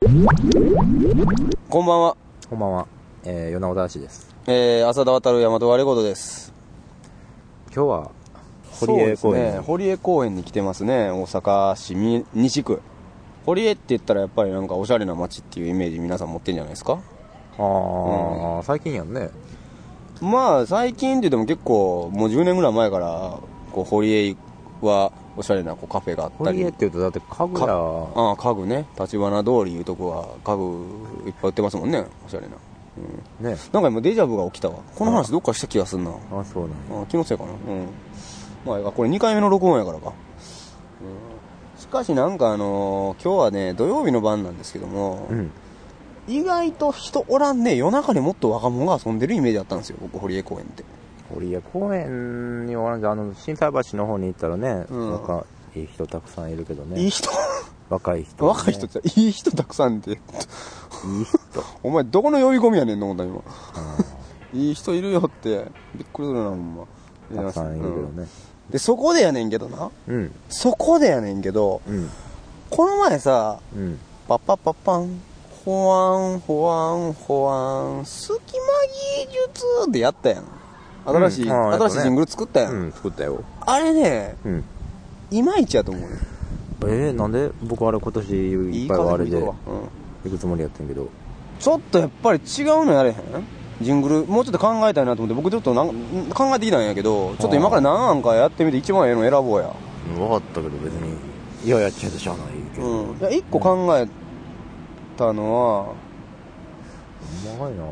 こんばんは。こんばんは。えー、米子男子です。えー、浅田渡る大和割れ事です。今日は、堀江公園ね。堀江公園に来てますね。大阪市み西区。堀江って言ったらやっぱりなんかおしゃれな街っていうイメージ皆さん持ってんじゃないですか？あー、最近やんね。まあ最近って言っても結構もう10年ぐらい前からこう堀江はおしゃれなこうカフェがあったり。堀江って言うと、だって家具かや、ああ家具ね。立花通りいうとこは家具いっぱい売ってますもんね。おしゃれな、うん、ね。なんか今デジャブが起きたわ。この話どっかした気がすんな。あ、そうなんや。あ気のせいかな。うん。まあこれ2回目の録音やからか、うん、しかしなんかあのー今日はね土曜日の晩なんですけども、うん。意外と人おらんね。夜中にもっと若者が遊んでるイメージあったんですよ。僕堀江公園って堀江公園におらんじゃ、あの、心斎橋の方に行ったらね、うんなんか、いい人たくさんいるけどね。いい人？若い人、ね。若い人っていい人たくさんっていい人。お前どこの呼び込みやねんの今いい人いるよってびっくりするなほんまたくさんいるけどうんね。でそこでやねんけどなうん。そこでやねんけどうん。この前さうん。パッパッパッパンほわんほわんほわん隙間技術でやったやん新しい、うん。新しいジングル作ったやん、うん、作ったよ。あれねうん。いまいちやと思うねえー、なんで僕あれ今年いっぱいはあれで行くつもりやってんけど。ちょっとやっぱり違うのやれへん？ジングル？もうちょっと考えたいなと思って僕ちょっとなん考えてきたんやけどちょっと今から何案かやってみて一番ええの選ぼうや。うん、分かったけど別に、いや、やっちゃうとしゃあないけど。うん。いや一個考えたのはうまいな。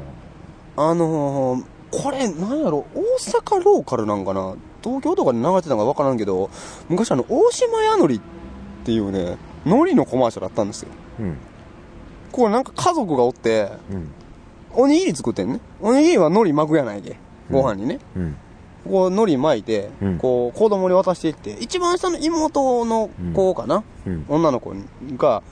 あのー、これなんやろ大阪ローカルなんかな？東京とかで流れてたのか分からんけど昔あの大島屋のりっていうね海苔のコマーシャルあったんですようん。これなんか家族がおってうん。おにぎり作ってんねおにぎりは海苔巻くやないけご飯にね、うん。こう海苔巻いて、うんこう子供に渡していって一番下の妹の子かな、うん。女の子が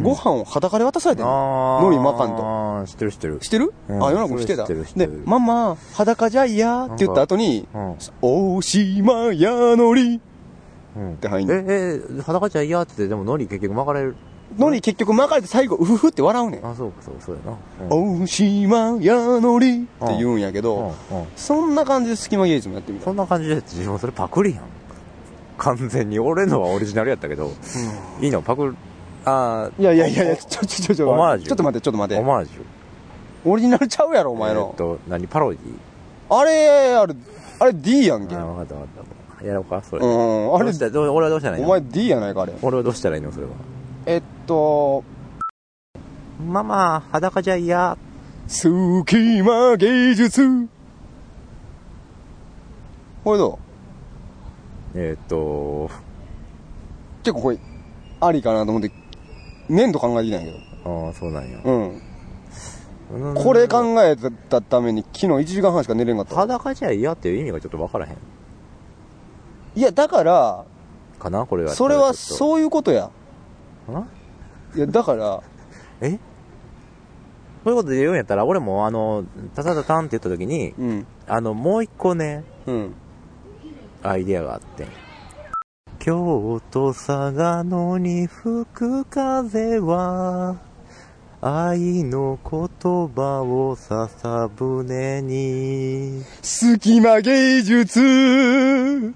ご飯を裸で渡されてんの、あ海苔巻かんとああ、知ってる知ってる。知ってる、うんあ世の中知ってたそれ知ってる知ってでるママ裸じゃ嫌って言った後にうん。大島屋のりっうん。て入んのえ、え、裸じゃ嫌って言って、でも海苔結局巻かれる？のり結局巻かれて最後うふふって笑うねん、あ、そうか、そう、そうやな。うん。大島屋のりって言うんやけど。そんな感じで隙間芸術もやってみたそんな感じで自分それパクリやん。完全に。俺のはオリジナルやったけど。いいの？パクる？あいやいやいやいやちょちょちょちょオマージュ。ちょっと待ってちょっと待あ、って。オマージュ。オリジナルちゃうやろお前の。えーっ、と、何？パロディあれあれあれ D やんけ。あ、分かった分かった。やろうかそれ。うんあれ俺はどうしたらいいの？お前 D やないかあれ。俺はどうしたらいいの？それは。えっとママ、裸じゃ嫌。隙間芸術。これどう？えーっと、結構これありかなと思って粘土考えてきたんやけああ、そうなんや。どうんうんこれ考えたために昨日1時間半しか寝れんかった裸じゃ嫌っていう意味がちょっと分からへん。いやだからかな？これは。それはう。そういうことやあ？いやだから え？そういうことで言うんやったら、俺もあの、タタタタンって言った時に、うんあの、もう一個ね、うんアイデアがあって。京都佐賀野に吹く風は、愛の言葉を笹舟に。隙間芸術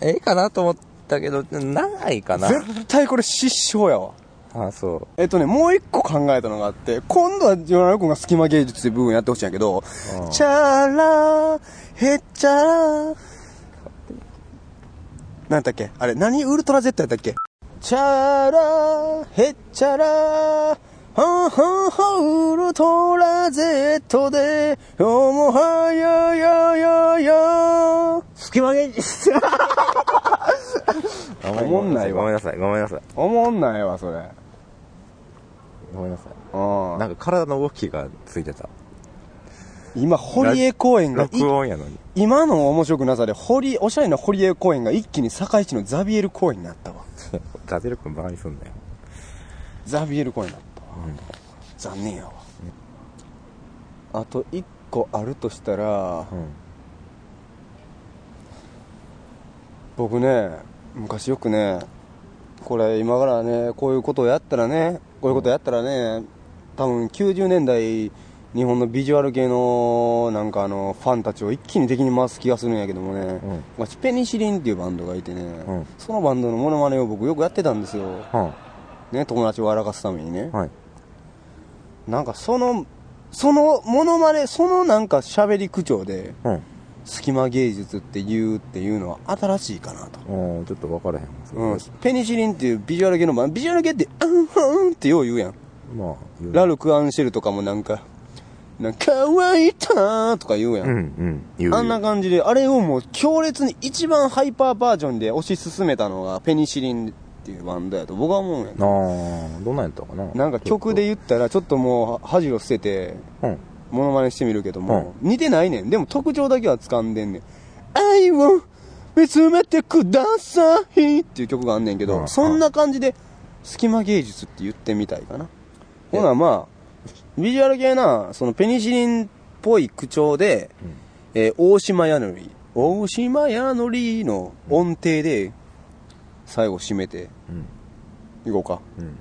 ええかなと思ったけど、長いかな。絶対これ失笑やわあ、そう。えっとね、もう一個考えたのがあって、今度はジョナル君が隙間芸術っていう部分やってほしいんやけど、うんチャラへっちゃらなんだっけ？あれ、何ウルトラ Z やったっけ？チャラへっちゃらはんはんはウルトラ Z で、よもはやややや。隙間芸術。おもんないわ。ごめんなさい、ごめんなさい。おもんないわ、それ。ごめんなさい。うんなんか体の動きがついてた。今、堀江公園がい録音やのに。今の面白くなさで、堀、おしゃれな堀江公園が一気に堺市のザビエル公園になったわ。ザゼル君バカにすんなよ。ザビエル公園になったわ。残念やわ。あと一個あるとしたら、うん。僕ね、昔よくね、これ今からねこういうことをやったらねこういうことをやったらね多分90年代日本のビジュアル系のなんかあのファンたちを一気に敵に回す気がするんやけどもね、私ペニシリンっていうバンドがいてね、ん。そのバンドのモノマネを僕よくやってたんですよ、はね、友達を笑かすためにね、はい。なんかそのそのモノマネそのなんか喋り口調でうん。隙間芸術って言うっていうのは新しいかなとちょっと分からへん。うん、ペニシリンっていうビジュアル系のバンビジュアル系って、うんうんってよう言うやん。まあ、言うラルク・アンシェルとかもなんか、なんか、乾いたとか言うやん。うん、うん。言う。あんな感じで、あれをもう強烈に一番ハイパーバージョンで推し進めたのがペニシリンっていうバンドやと僕は思うんやけどああ、どんなんやったかな。なんか曲で言ったらちょっともう恥を捨てて、うん。モノマネしてみるけども、似てないねん。でも特徴だけは掴んでんねん。愛を見つめてくださいっていう曲があんねんけど、うんそんな感じで、隙間芸術って言ってみたいかな。ほなまあ、ビジュアル系な、そのペニシリンっぽい口調で、えー大島屋のり、大島屋のりの音程で、最後締めて、うん。いこうか。うん。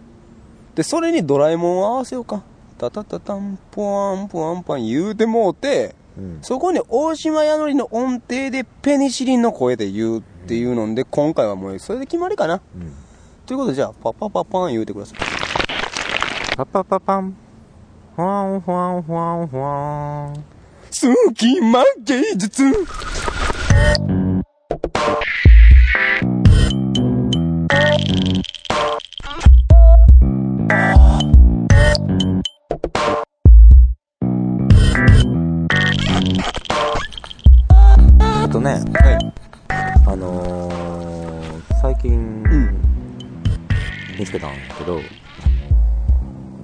で、それにドラえもんを合わせようか。タタタタン、ポワン、ポワンパン言うてもうて、うん。そこに大島屋のりの音程でペニシリンの声で言うっていうので、今回はもうそれで決まりかな。うん。ということで、じゃあ、パパパパン言うてください。パパパパン。ふわんふわんふわんふわん。隙間芸術えっとね、はい。あのー、最近、ん見つけたんやけど、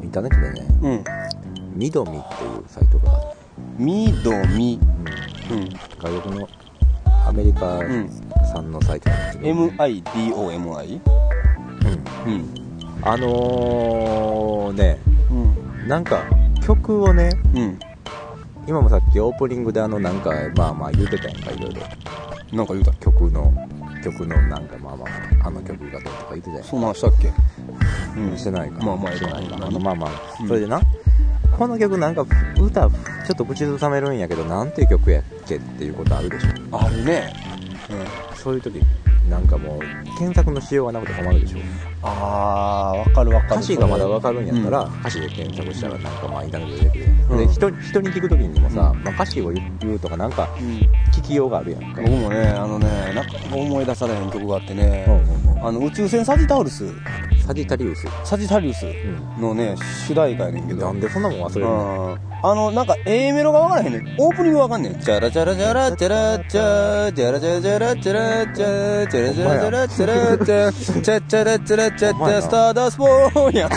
インターネットでね、うん。ミドミっていうサイトがあって、みどみ。うんうん。外国のアメリカん産のサイトなんですけど、M-I-D-O-M-I? うんうん。あのー、ね、うん。なんか曲をね、うん。今もさっきオープニングであのなんか、まあまあ言うてたやんか、いろいろ。なんか言うた曲の、曲のなんかまあまあ、あの曲がどうとか言ってたやんそんなんしたっけ？うん。してないか。まあまあしてないか何あのまあまあ、うん。それでなこの曲なんか歌ちょっと口ずさめるんやけどなんていう曲やっけっていうことあるでしょ。あるね。うん。そういう時なんかもう検索のしようがなくて困るでしょ。あー、わかるわかる。歌詞がまだ分かるんやったら、歌詞で検索したらなんかまあインターネットで出てくる。やん、うん。で人人に聞く時にもさ、うん。まあ、歌詞を言うとかなんかうん。聞きようがあるやんか、僕もね、あのね、なんか思い出されへん曲があってね、あの宇宙船サジタウルス、サジタリウス、サジタリウスうん、のね、主題歌やねんけど、なんでそんなもん忘れるの？ああの、なんか A メロがわからへんねん。オープニングわかんねん。チャラチャラチャラチャラチャチャラチャラチャラチャラチャチャラチャラチャラチャラチャチャチャラチャラチャチャスターダストボーイやん。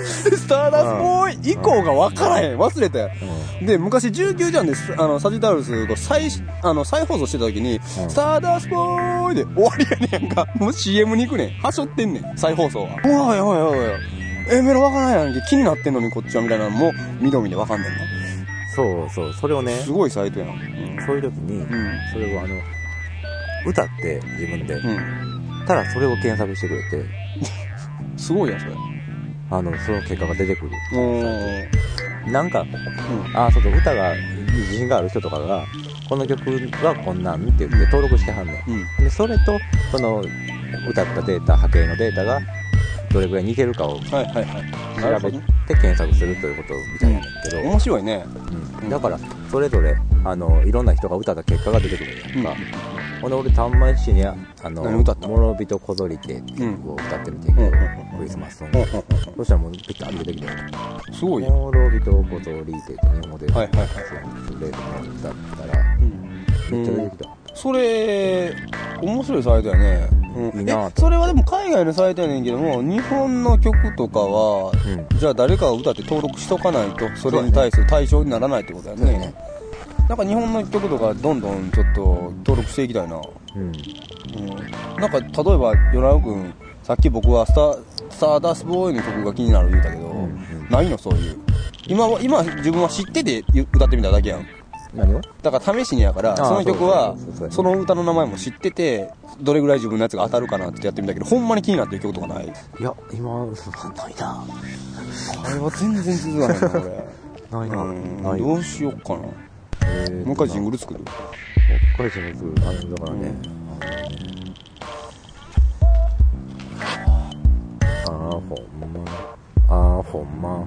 スターダストボーイ以降がわからへん。忘れたよ。で、昔19ジャンです、あの、サジタウルスが再、あの、再放送してた時に、スターダストボーイで終わりやねんか。もう CM に行くねん。はしょってんねん。再放送は。おいおいおいおい。え、メロわからんやんけ。気になってんのにこっちはみたいなのも、みどみでわかんねんそうそうそれをねな。すごいサイトやん。うん。そういう時に、うん。それをあの歌って自分で、うん。ただそれを検索してくれて すごいやん、それ。あのその結果が出てくるおー。なんかうん。あそうそう歌が自信がある人とかがこの曲はこんなんって言って登録してはんねうん。んでそれとその歌ったデータ波形のデータがどれぐらい似てるかを調べて検索するということみたいやねんけど、面白いね。うん。だからそれぞれあのいろんな人が歌った結果が出てくるやんか、ほんで俺玉市にあの諸人こぞりてって曲を歌ってみてんけど、クリスマスソング、そしたらもうピッタリ出てきてすごい。やん。諸人こぞりてって日本語で、はいはいはい。それで歌ったらめっちゃ出てきた、それ、面白いサイトやね。うんいいなえそれはでも海外のサイトやねんけども、日本の曲とかは、うんじゃあ誰かが歌って登録しとかないと、それに対する対象にならないってことやね。ねなんか日本の曲とかどんどんちょっと登録していきたいな。うんうん。なんか例えば、与那君、さっき僕はスター、スターダストボーイの曲が気になる言うたけど、んうんないのそういう。今は、今自分は知ってて歌ってみただけやん。何を？だから試しにやからその曲はその歌の名前も知っててどれぐらい自分のやつが当たるかなってやってみたけどほんまに気になってる曲とかない？いや、今、ないな。あれは全然続かないな俺 ないな。どうしよっかなもう一回ジングル作る？もう一回ジングル。あの、だからね。あー、ほんま。あー、ほんま。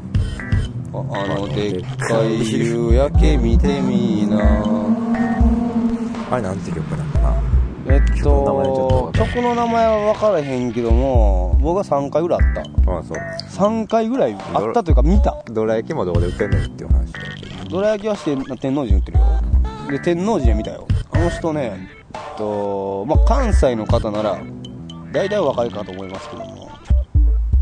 ああのでっかい夕焼け見てみーな。あれなんて曲なんかな？えっとと。曲の名前は分からへんけども僕は3回ぐらいあった。ああ、そう。3回ぐらいあったというか見た。どら焼きもどこで売ってんねんっていう話だけど。どら焼きはして天王寺に売ってるよ。で天王寺で見たよ。あの人ねえっとまあ関西の方なら大体お分かりかと思いますけども。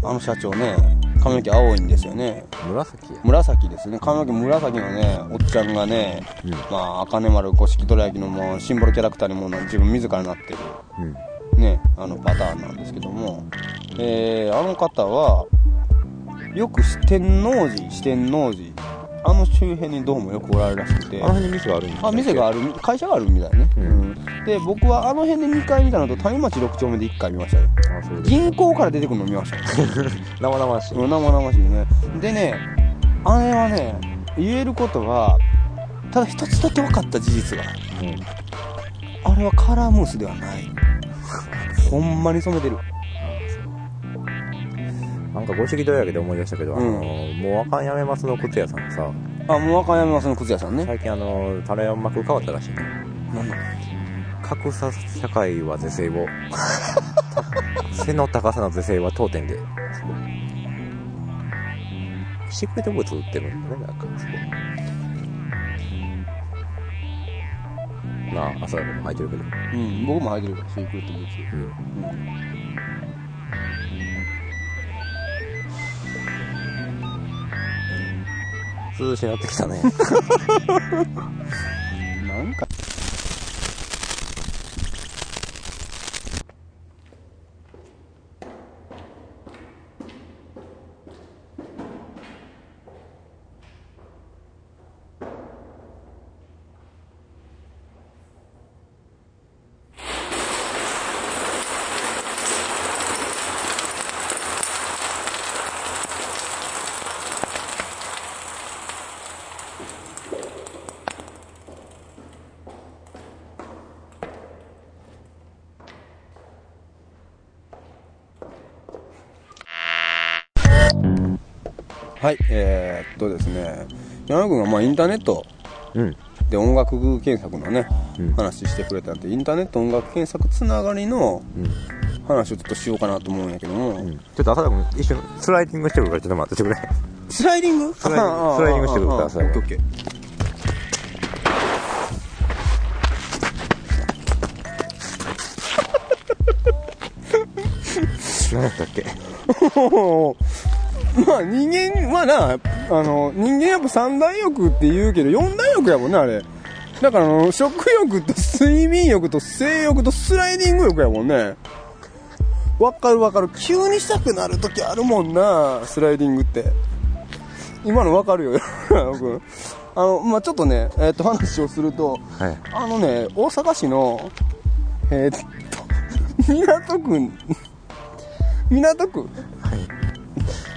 あの社長ね髪の毛青いんですよね紫や。紫ですね髪の毛紫のねおっちゃんがね、うんまあ茜丸五色どら焼きのもうシンボルキャラクターにもな自分自らなってるうん。ね、あのパターンなんですけども、えーあの方は、よく四天王寺、四天王寺、あの周辺にどうもよくおられるらしくてあの、辺に店があるんあ、店があある、会社があるみたいね。うんで、僕はあの辺で2回見たのと、谷町6丁目で1回見ましたよ。あ、そうです。銀行から出てくるの見ましたよ。生々しい。うん生々しいね。でね、あれはね、言えることは、ただ一つだけ分かった事実が。うん。あれはカラームースではない。ほんまに染めてる。なんか、ご主義どやけで思い出したけど、あのうんもうあかんやめますの靴屋さんさ、あ、もう若山ますの靴屋さんね。最近あの、タレヤン幕変わったらしいね。なんだ？格差社会は是正を。背の高さの是正は当店で。シークレットブーツ売ってるんだね、なんか。なあ、朝でも履いてるけど。うん、僕も履いてるから、シークレットブーツ。うん。うん。涼しなってきたね。なんか、山田君がまあインターネットうん。で音楽検索のね、うん話してくれたんで、インターネット音楽検索つながりのうん。話をちょっとしようかなと思うんやけども、うん。ちょっと朝田君一瞬スライディングしてくるからちょっと待っててくれ。スライディング？スライディングああスライディングしてくるからああ最後オッケーオッケ 何やったっけ？ー まあ人間はな、あの、人間やっぱ三大欲って言うけど、四大欲やもんね、あれ。だからあの、食欲と睡眠欲と性欲とスライディング欲やもんね。わかるわかる。急にしたくなる時あるもんな、スライディングって。今のわかるよ、僕。あの、まあ、ちょっとね、えっ、と、話をすると、はい。あのね、大阪市の、えーっと、港区、港区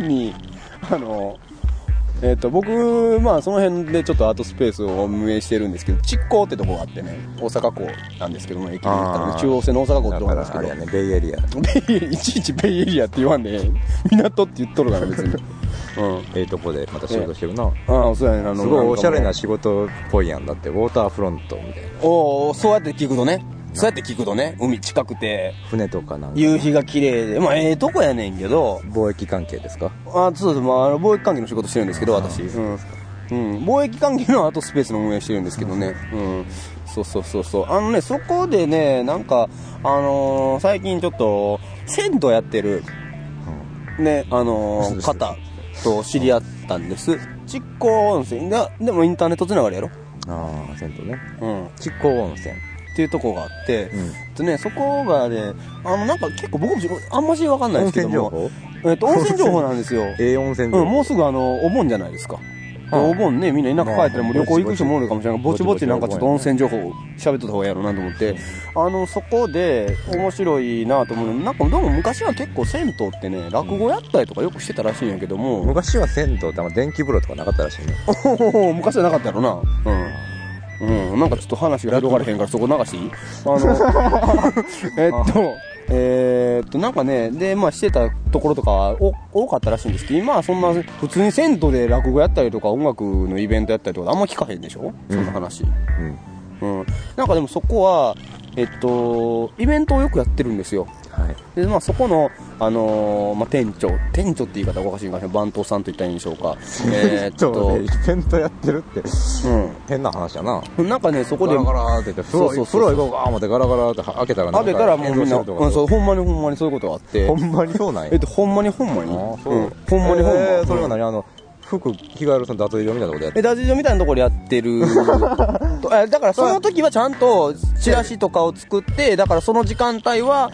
に、あの、えーっと、僕、まあ、その辺でちょっとアートスペースを運営してるんですけど、築港ってとこがあってね、大阪港なんですけども、駅に行ったらねあー中央線の大阪港ってだとこなんですけどからあれや、ね、ベイエリア。ベイいちいちベイエリアって言わんで、港って言っとるから別に。うん。ええとこでまた仕事してるな。ああ、そうやね、あの、すごいおしゃれな仕事っぽいやんだって、ウォーターフロントみたいな。う。おおそうやって聞くとね、そうやって聞くとね、海近くて、船とかなんか、夕日が綺麗で、まあ、ええとこやねんけど、貿易関係ですか？あそうです、まああの、貿易関係の仕事してるんですけど、私。うん。うん、貿易関係のアートスペースの運営してるんですけどね。うん。そうそうそうそう。あのね、そこでね、なんか、あのー最近ちょっと、銭湯やってる、ね、あのー方と知り合ったんです。築港温泉が、でもインターネットつながりやろ？ああ、銭湯ね。うん。っ築港温泉。ていうとこがあって、うん。でね、そこがね、あの、なんか結構僕もあんましわかんないで温すけども、えっと、温泉情報なんですよ。ええ温泉情報。うん、もうすぐあの、お盆じゃないですか。でお盆ね、みんな田舎帰ったらもう旅行行く人もおるかもしれないぼちぼちなんかちょっと温泉情報喋っとった方がいいやろなと思って、あの、そこで面白いなと思うのなんかどうも昔は結構銭湯ってね、落語やったりとかよくしてたらしいんやけども、昔は銭湯ってあ電気風呂とかなかったらしいね。おお昔はなかったやろな。うん。うん、なんかちょっと話が広がれへんからそこ流していい？あの、えっと、えーっと、なんかね、で、まあしてたところとか多かったらしいんですけど、今はそんな、普通に銭湯で落語やったりとか音楽のイベントやったりとかあんま聞かへんでしょ？そんな話。うん。うん。なんかでもそこは、えっと、イベントをよくやってるんですよ。はい。で、まあそこの、あのーまあ店長、店長って言い方はおかしいかもし。番頭さんと言ったらいいんでしょうか。えーっと、イベントやってるって、変な話やな。うん。なんかね、そこでガラ、ガラって言って、風呂、行こうか思ってガラガラって開けたら開けたらもうみんな、うん、そう、ほんまにほんまにそういうことがあって。ほんまにそうなんや。えっと、ほんまにほんまに？う。んほんまにほんまえーに。それが何？あの、服着替えるその脱衣所みたいなとこでやってえ、ダジ所みたいなところでやってる。だからその時はちゃんとチラシとかを作って、だからその時間帯は、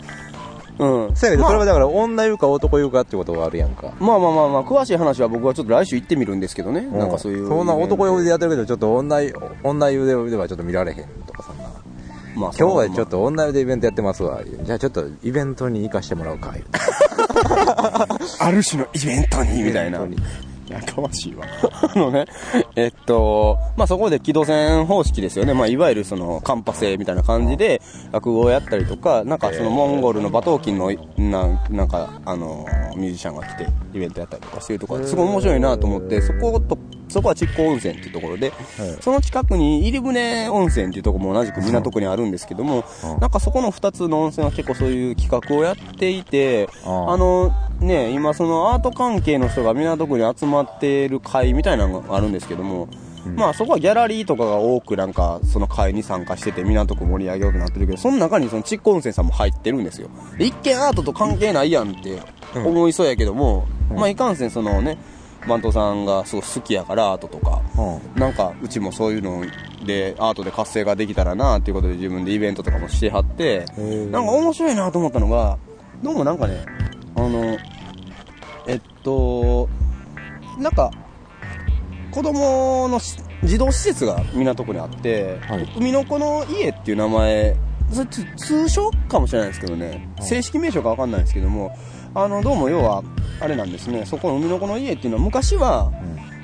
うん。せやけど、まあそれはだから女湯か男湯かってことがあるやんか。まあまあまあまあ、詳しい話は僕はちょっと来週行ってみるんですけどね。なんかそういう。そんな男湯でやってるけど、ちょっと女湯、女湯ではちょっと見られへんとか、そんな。まあ、今日はちょっと。と女湯でイベントやってますわ。じゃあちょっとイベントに行かしてもらうか。ある種のイベントに、みたいな。イベントにやかましいわ。あのね、えっと、まあ、そこで軌道線方式ですよね。まあ、いわゆるその、カンパ制みたいな感じで、落語をやったりとか、なんかその、モンゴルの馬頭琴の、ななんか、あの、ミュージシャンが来て、イベントやったりとかしてるとか、すごい面白いなと思って、そこと、そこは築港温泉っていうところで、その近くに入船温泉っていうところも同じく港区にあるんですけども、なんかそこの2つの温泉は結構そういう企画をやっていて、ああの、ね、今そのアート関係の人が港区に集まってる会みたいなのがあるんですけども、まあそこはギャラリーとかが多くなんかその会に参加してて港区盛り上げようとなってるけど、その中にその筑後温泉さんも入ってるんですよ。で一見アートと関係ないやんって思いそうやけども、まあいかんせんそのね、番頭さんがすごい好きやからアートとか、うん。なんかうちもそういうのでアートで活性ができたらなっていうことで自分でイベントとかもしてはってーなんか面白いなと思ったのがどうもなんかねあのえっとなんか子供のし児童施設が港区にあって、はい。海の子の家っていう名前それつ通称かもしれないですけどね、はい。正式名称かわかんないですけどもあのどうも要はあれなんですね。そこの海の子の家っていうのは昔は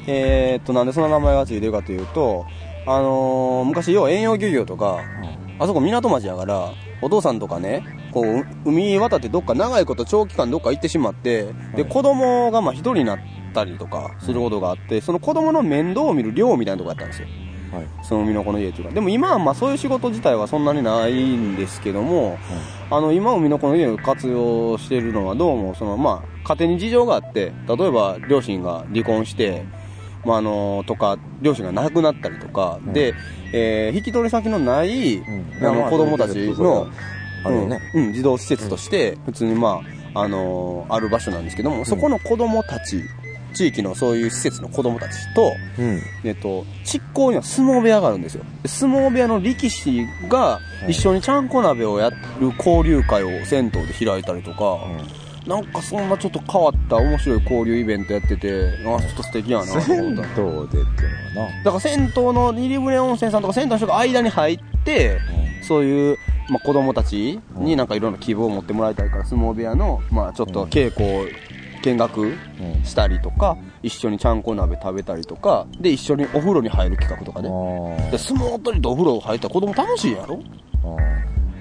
えー、っと、なんでその名前がついてるかというと、あのー昔、要は遠洋漁業とか、あそこ港町やから、お父さんとかね、こう、う海渡ってどっか長いこと長期間どっか行ってしまって、で、子供がまあ一人になったりとかすることがあって、その子供の面倒を見る寮みたいなとこやったんですよ。はい。その海の子の家っていうか。でも今はまあそういう仕事自体はそんなにないんですけども、あの、今海の子の家を活用しているのはどうも、そのまあ、家庭に事情があって、例えば両親が離婚して、まあ、あの、とか、両親が亡くなったりとか、うんで、えー引き取り先のない、んあの、子供たちの、ね。児童施設として、普通にまあ、あのーある場所なんですけども、そこの子供たち、地域のそういう施設の子供たちと、うん。えっと、執行には相撲部屋があるんですよ。で相撲部屋の力士が一緒にちゃんこ鍋をやる交流会を銭湯で開いたりとか、なんかそんなちょっと変わった面白い交流イベントやってて、あちょっと素敵やなと銭湯思った。でっていうのはだから銭湯の入船温泉さんとか銭湯の人が間に入って、そういう、まあ、子供たちになんかいろんな希望を持ってもらいたいから相撲部屋の、まあ、ちょっと稽古を見学。したりとか、一緒にちゃんこ鍋食べたりとか、で、一緒にお風呂に入る企画とかね。あで相撲取りとお風呂入ったら子供楽しいやろ？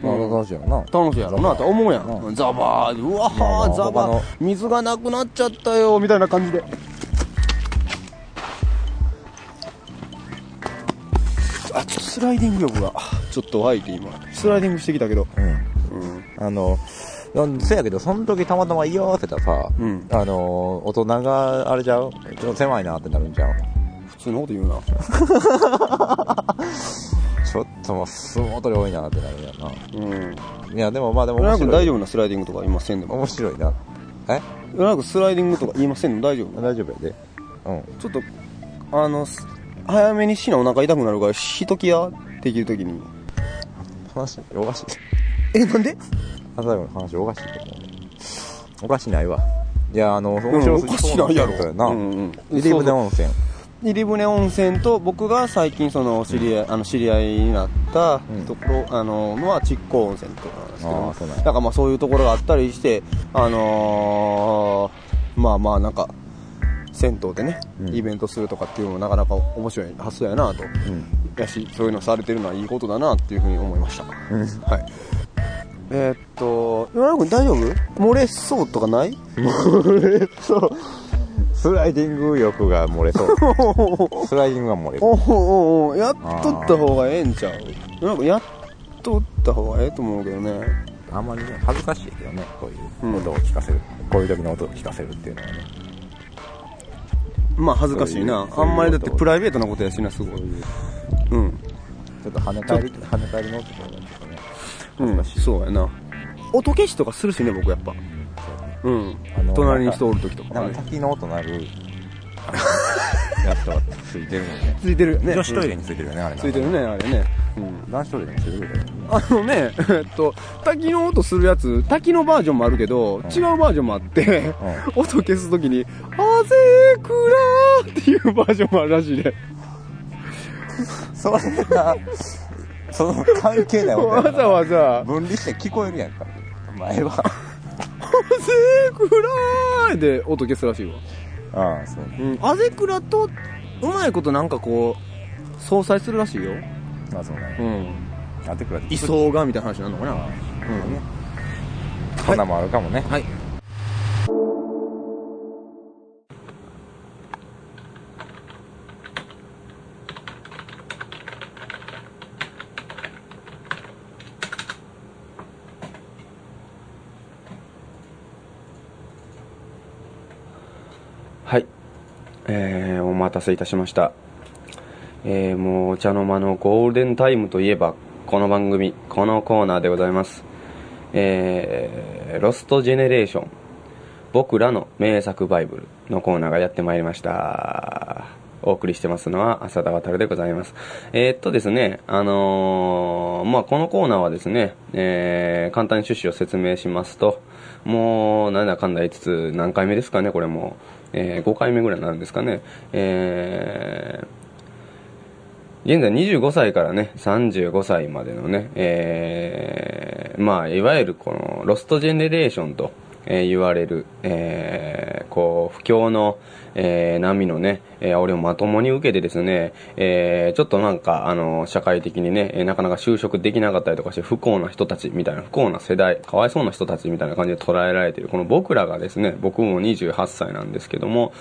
楽しいやろな。楽しいやろなって思うやうんん。ザバー、うわまあまあー、ザバ水がなくなっちゃったよ、みたいな感じで。あ、ちょっとスライディング力が、ちょっと湧いて今。スライディングしてきたけど。うん。うん。あの、せやけど、その時たまたま居合わせたさ、うんあの、大人が、あれじゃう？ちょっと狭いなってなるんじゃう？普通のこと言うな。ちょっともう相撲取り多いなってなるんやうん。な。いや、でもまあでも浦面白い。大丈夫なスライディングとか言いませんでも？面白いな。え？浦和君スライディングとか言いません？でも大丈夫？大丈夫やで。うん。ちょっと、あの、す早めにしなお腹痛くなるから、しときや、できるときに。話、おかしい。え、なんで？朝の話おかしいと思う。おかしないわ。いや、あの、面うん白おかしないやろ。そうやな。うんうん。入船温泉。入船温泉と僕が最近その知り合い、あの知り合いになったうんところ、あののは築港温泉とかなんですけあどーそうなんやなんかまあそういうところがあったりしてあのーまあまあなんか銭湯でね、うんイベントするとかっていうのもなかなか面白い発想やなとうん。やしそういうのされてるのはいいことだなっていうふうに思いましたうん。はいえーっと岩永君大丈夫？漏れそうとかない？漏れそう。スライディング欲が漏れそう。スライディングが漏れる。おおおやっとった方がええんちゃう？なんかやっとった方がええと思うけどね。あんまりね、恥ずかしいけどね、こういう音を聞かせる。こういう時の音を聞かせるっていうのはね。まあ恥ずかしいな。あんまりだってプライベートなことやしなすごい。うん。ちょっと跳ね返り、跳ね返りの音とかうんそうやな音消しとかするしね僕やっぱうんあの隣に人おる時とかなんか滝の音鳴る、やつとかついてるもんね。ついてるよね女子トイレについてるよね、あれ。ついてる。ねあれねうん男子トイレについてるけどね。あのね、えっと、滝の音するやつ、滝のバージョンもあるけど、違うバージョンもあって、音消すときに、あぜくらーっていうバージョンもあるらしいね。それが、その関係ないわざわざ、分離して聞こえるやんか。前は。あぜくらーで音消すらしいわ。ああ、そう。うん。あぜくらと、うまいことなんかこう、相殺するらしいよ。まあそうね。うん。あてくら位相がみたいな話になるのかな。うん。うん。そんなんもあるかもね。はい。はい。せいたしました。えー、もうお茶の間のゴールデンタイムといえば、この番組、このコーナーでございます。えー、ロストジェネレーション、僕らの名作バイブルのコーナーがやってまいりました。お送りしてますのは浅田渉でございます。えーっとですね、あのーまあ、このコーナーはですね、えー、簡単に趣旨を説明しますと、もう、なんだかんだ言いつつ、何回目ですかね、これも。えー、5回目ぐらいになるんですかね。えー、現在25歳からね、35歳までのね、えー、まあ、いわゆるこの、ロストジェネレーションと、えー言われる、えーこう、不況の、えー波のね、えー、俺をまともに受けてですね、えーちょっとなんか、あの、社会的にね、えーなかなか就職できなかったりとかして、不幸な人たちみたいな、不幸な世代、かわいそうな人たちみたいな感じで捉えられている、この僕らがですね、僕も28歳なんですけども、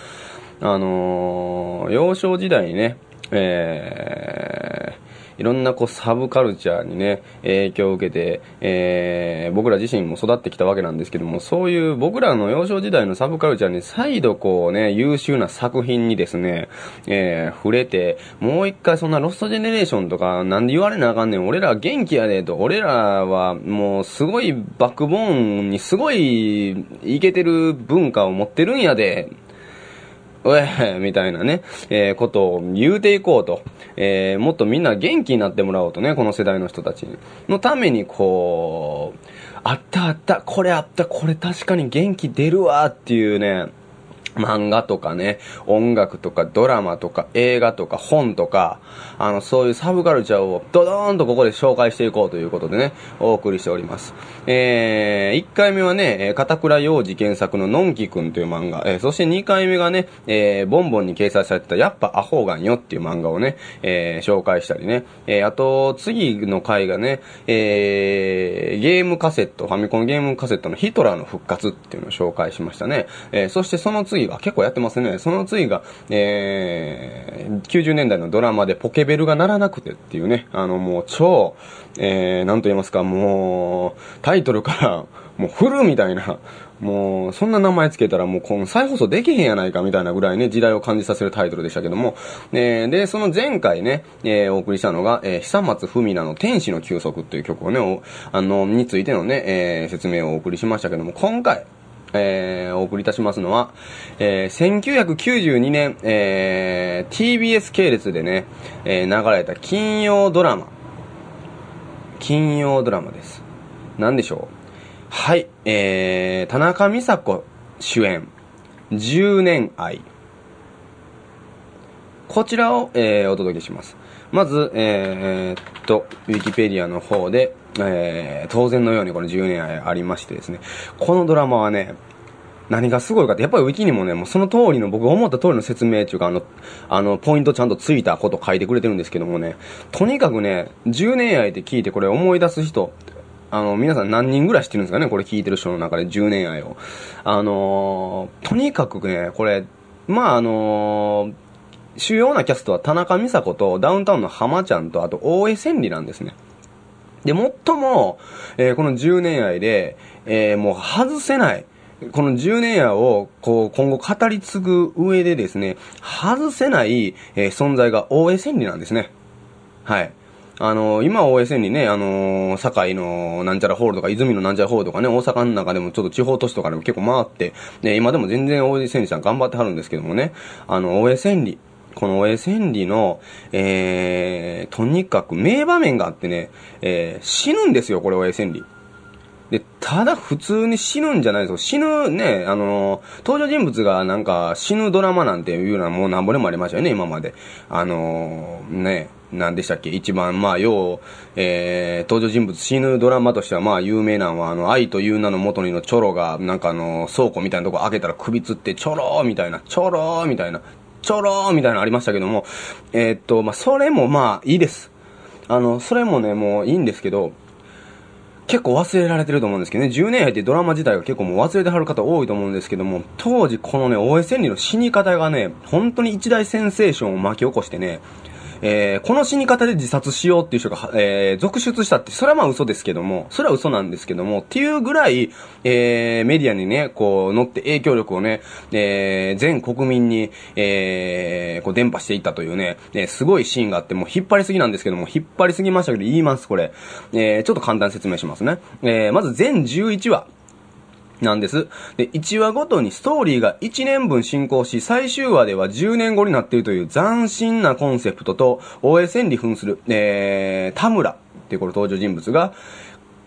あのー幼少時代にね、えーいろんなこうサブカルチャーにね、影響を受けて、えー僕ら自身も育ってきたわけなんですけども、そういう僕らの幼少時代のサブカルチャーに再度こうね、優秀な作品にですね、えー触れて、もう一回そんなロストジェネレーションとかなんで言われなあかんねん、俺ら元気やでと、俺らはもうすごいバックボーンにすごいイケてる文化を持ってるんやで、お えみたいなね、えーことを言うていこうと、えーもっとみんな元気になってもらおうとね、この世代の人たち。のために、こう、あったあった、これあった、これ確かに元気出るわっていうね、漫画とかね、音楽とかドラマとか映画とか本とか、あの、そういうサブカルチャーをドドーンとここで紹介していこうということでね、お送りしております。えー、1回目はね、えー片倉洋二原作ののんきくんという漫画、えーそして2回目がね、えー、ボンボンに掲載されてたやっぱアホガンよっていう漫画をね、えー紹介したりね、えーあと、次の回がね、えー、ゲームカセット、ファミコンゲームカセットのヒトラーの復活っていうのを紹介しましたね。えーそしてその次が、結構やってますね。その次が、えー、90年代のドラマでポケベルが鳴らなくてっていうね、あのもう超、えー、なんと言いますか、もう、タイトルから、もうフルみたいな、もう、そんな名前つけたらもうこの再放送できへんやないかみたいなぐらいね、時代を感じさせるタイトルでしたけども、えーで、その前回ね、えーお送りしたのが、えー久松文奈の天使の休息っていう曲をね、あの、についてのね、えー説明をお送りしましたけども、今回、えーお送りいたしますのは、えー1992年、えー TBS 系列でね、えー流れた金曜ドラマ。金曜ドラマです。何でしょう？はい、えー、田中美佐子主演、10年愛。こちらを、えー、お届けします。まず、えー、っと、ウィキペディアの方で、えー、当然のようにこの10年愛ありましてですね、このドラマはね、何がすごいかって、やっぱりウィキにもね、もうその通りの、僕が思った通りの説明っていうか、あの、あの、ポイントちゃんとついたこと書いてくれてるんですけどもね、とにかくね、10年愛って聞いてこれ思い出す人、あの、皆さん何人ぐらい知ってるんですかね？これ聞いてる人の中で10年愛を。あのーとにかくね、これ、まああのー主要なキャストは田中美佐子とダウンタウンの浜ちゃんとあと大江千里なんですね。で、最も、えーこの10年愛で、えーもう外せない、この10年愛を、こう、今後語り継ぐ上でですね、外せない、えー存在が大江千里なんですね。はい。あの今 OSN にね、あの堺のなんちゃらホールとか、泉のなんちゃらホールとかね、大阪の中でもちょっと地方都市とかでも結構回って、ね、今でも全然 OSN さん頑張ってはるんですけどもね、あの、OSN 里、この OSN 里の、えー、とにかく名場面があってね、えー、死ぬんですよ、これ OSN 里。で、ただ普通に死ぬんじゃないですよ。死ぬね、あの登場人物がなんか死ぬドラマなんていうのはもうなんぼでもありましたよね、今まで。あのね、なんでしたっけ？一番、まあ、要、えー、登場人物死ぬドラマとしては、まあ、有名なのは、あの、愛という名の元にのチョロが、なんかあの、倉庫みたいなとこ開けたら首つって、チョローみたいな、チョローみたいな、ちょろーみたいなのありましたけども、えーっと、まあ、それもまあ、いいです。あの、それもね、もういいんですけど、結構忘れられてると思うんですけどね、10年入ってドラマ自体が結構もう忘れてはる方多いと思うんですけども、当時このね、大江千里の死に方がね、本当に一大センセーションを巻き起こしてね、えーこの死に方で自殺しようっていう人が、えー続出したって、それはまあ嘘ですけども、それは嘘なんですけども、っていうぐらい、えーメディアにね、こう、乗って影響力をね、えー全国民に、えーこう、伝播していったというね、えーすごいシーンがあって、もう引っ張りすぎなんですけども、引っ張りすぎましたけど、言います、これ。えーちょっと簡単に説明しますね。えーまず全11話。なんです。で、1話ごとにストーリーが1年分進行し、最終話では10年後になっているという斬新なコンセプトと、OSN に扮する、えー、田村っていうこれ登場人物が、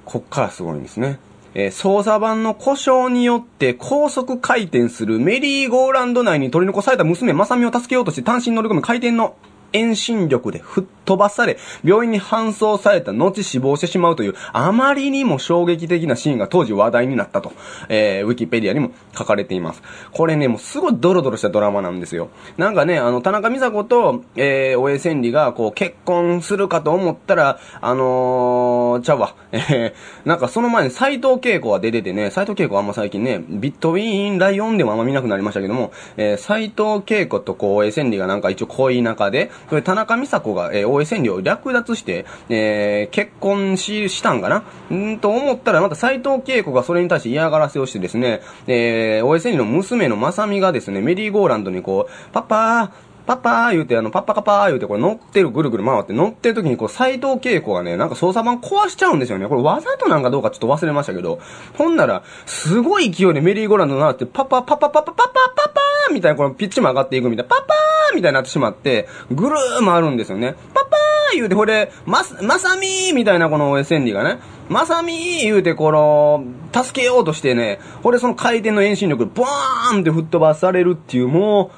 こっからすごいんですね。えー操作盤の故障によって高速回転するメリーゴーランド内に取り残された娘、まさみを助けようとして単身乗り込む回転の遠心力で吹っ飛ばされ、病院に搬送された後死亡してしまうという、あまりにも衝撃的なシーンが当時話題になったと、えー、ウィキペディアにも書かれています。これね、もうすごいドロドロしたドラマなんですよ。なんかね、あの、田中美佐子と、えー、大江千里が、こう、結婚するかと思ったら、あのー、ちゃうわ、えー、なんかその前に斎藤恵子が出ててね、斎藤恵子はあんま最近ね、ビットウィーンライオンでもあんま見なくなりましたけども、えー、斎藤恵子とこう、大江千里がなんか一応恋仲で、それ田中美佐子が、えー、防衛戦略を略奪して、えー、結婚し、したんかな？んと思ったら、また斎藤恵子がそれに対して嫌がらせをしてですね、えー、大江千里の娘の正美がですね、メリーゴーランドにこう、パパー、パパー言うて、あの、パッパカパー言うて、これ乗ってる、ぐるぐる回って、乗ってる時に、こう、斎藤恵子がね、なんか操作盤壊しちゃうんですよね。これわざとなんかどうかちょっと忘れましたけど。ほんなら、すごい勢いでメリーゴーランドなって、パパ、パパ、パパ、パパ、パパ、ーみたいな、このピッチも上がっていくみたいな、パパーみたいになってしまって、ぐるー回るんですよね。パパー言うて、これ、ま、まさみーみたいなこの SN がね、まさみー言うて、この、助けようとしてね、これその回転の遠心力で、ボーンって吹っ飛ばされるっていう、も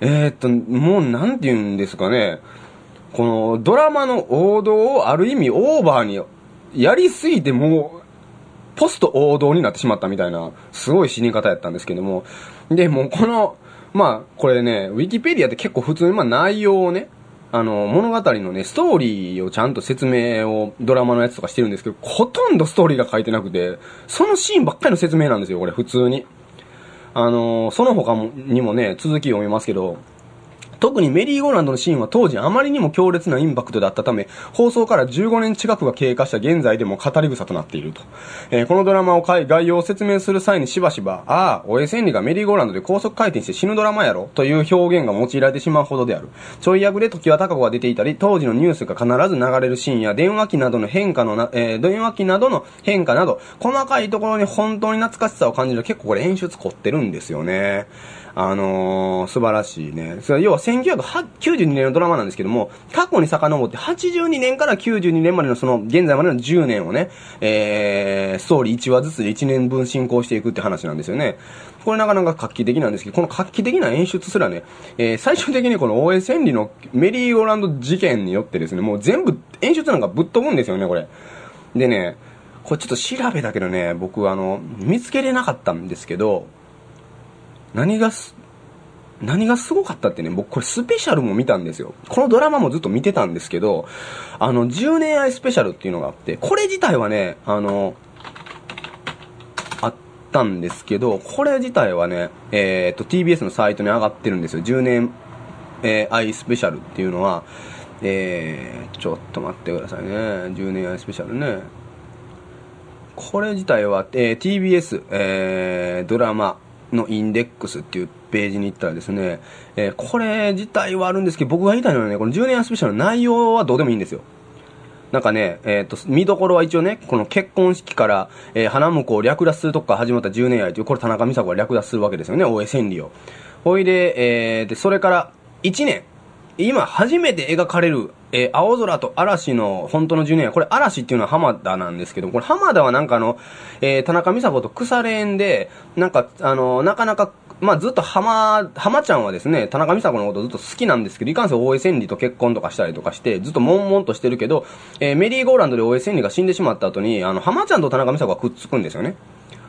う、えー、っと、もうなんて言うんですかね。このドラマの王道をある意味オーバーにやりすぎてもう、ポスト王道になってしまったみたいな、すごい死に方やったんですけども。で、もうこの、まあ、これね、ウィキペディアって結構普通にまあ内容をね、あの、物語のね、ストーリーをちゃんと説明をドラマのやつとかしてるんですけど、ほとんどストーリーが書いてなくて、そのシーンばっかりの説明なんですよ、これ普通に。あのその他もにもね、続き読みますけど、特にメリーゴーランドのシーンは当時あまりにも強烈なインパクトだったため、放送から15年近くが経過した現在でも語り草となっていると。えーこのドラマを概要を説明する際にしばしば、ああ、おえ千里がメリーゴーランドで高速回転して死ぬドラマやろという表現が用いられてしまうほどである。ちょい役で時は高子が出ていたり、当時のニュースが必ず流れるシーンや電話機などの変化のな、えー電話機などの変化など、細かいところに本当に懐かしさを感じる結構これ演出凝ってるんですよね。あのー、素晴らしいね。それ要は1992年のドラマなんですけども、過去に遡って82年から92年までのその、現在までの10年をね、えー、ストーリー1話ずつで1年分進行していくって話なんですよね。これなかなか画期的なんですけど、この画期的な演出すらね、えー、最終的にこの大江千里のメリーゴーランド事件によってですね、もう全部演出なんかぶっ飛ぶんですよね、これ。でね、これちょっと調べたけどね、僕あの、見つけれなかったんですけど、何がす、何がすごかったってね、僕これスペシャルも見たんですよ。このドラマもずっと見てたんですけど、あの、10年愛スペシャルっていうのがあって、これ自体はね、あの、あったんですけど、これ自体はね、えっ、と、TBS のサイトに上がってるんですよ。10年、えー、愛スペシャルっていうのは、えー、ちょっと待ってくださいね。10年愛スペシャルね。これ自体は、えー、TBS、えー、ドラマのインデックスっていうページに行ったらですね、えー、これ自体はあるんですけど、僕が言いたいのはね、この10年スペシャルの内容はどうでもいいんですよ。なんかね、えっ、ー、と、見どころは一応ね、この結婚式から、えー、花婿を略奪するとこから始まった10年愛という、これ田中美佐子が略奪するわけですよね、大江千里を。ほいで、えー、で、それから1年、今初めて描かれる、えー、青空と嵐の本当の10年愛。これ嵐っていうのは浜田なんですけど、これ浜田はなんかあの、えー、田中美佐子と腐れ縁で、なんか、あの、なかなかまあずっと浜、浜ちゃんはですね、田中美佐子のことずっと好きなんですけど、いかんせん大江千里と結婚とかしたりとかして、ずっと悶々としてるけど、えー、メリーゴーランドで大江千里が死んでしまった後に、あの、浜ちゃんと田中美佐子がくっつくんですよね。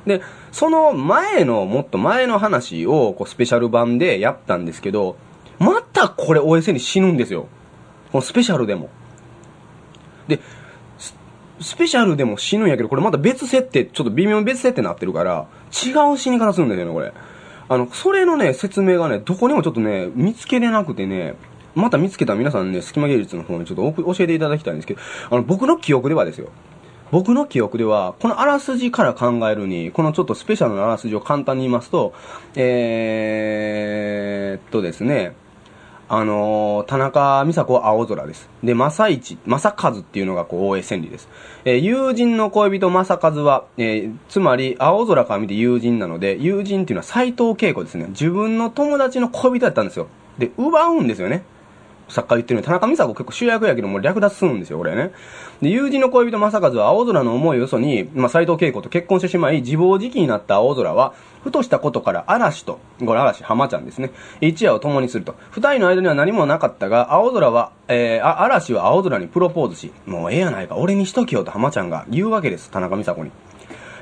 で、その前の、もっと前の話を、こう、スペシャル版でやったんですけど、またこれ大江千里死ぬんですよ。このスペシャルでも。で、スペシャルでも死ぬんやけど、これまた別設定、ちょっと微妙別設定になってるから、違う死に方するんですよね、これ。あの、それのね、説明がね、どこにもちょっとね、見つけれなくてね、また見つけたら皆さんね、隙間芸術の方にちょっと教えていただきたいんですけど、あの、僕の記憶ではですよ。僕の記憶では、このあらすじから考えるに、このちょっとスペシャルなあらすじを簡単に言いますと、えー、っとですね、あのー、田中美佐子は青空です。で、正一、正和っていうのがこう、大江千里です。えー、友人の恋人正和は、えー、つまり、青空から見て友人なので、友人っていうのは斎藤恵子ですね。自分の友達の恋人だったんですよ。で、奪うんですよね。作家言ってるように、田中美佐子結構主役やけども略奪するんですよ、俺ね。で、友人の恋人正和は青空の思いをよそに、まあ、斎藤恵子と結婚してしまい、自暴自棄になった青空は、ふとしたことから嵐と、これ嵐、浜ちゃんですね。一夜を共にすると。二人の間には何もなかったが、青空は、えー、あ、嵐は青空にプロポーズし、もうええやないか、俺にしときよと浜ちゃんが言うわけです、田中美佐子に。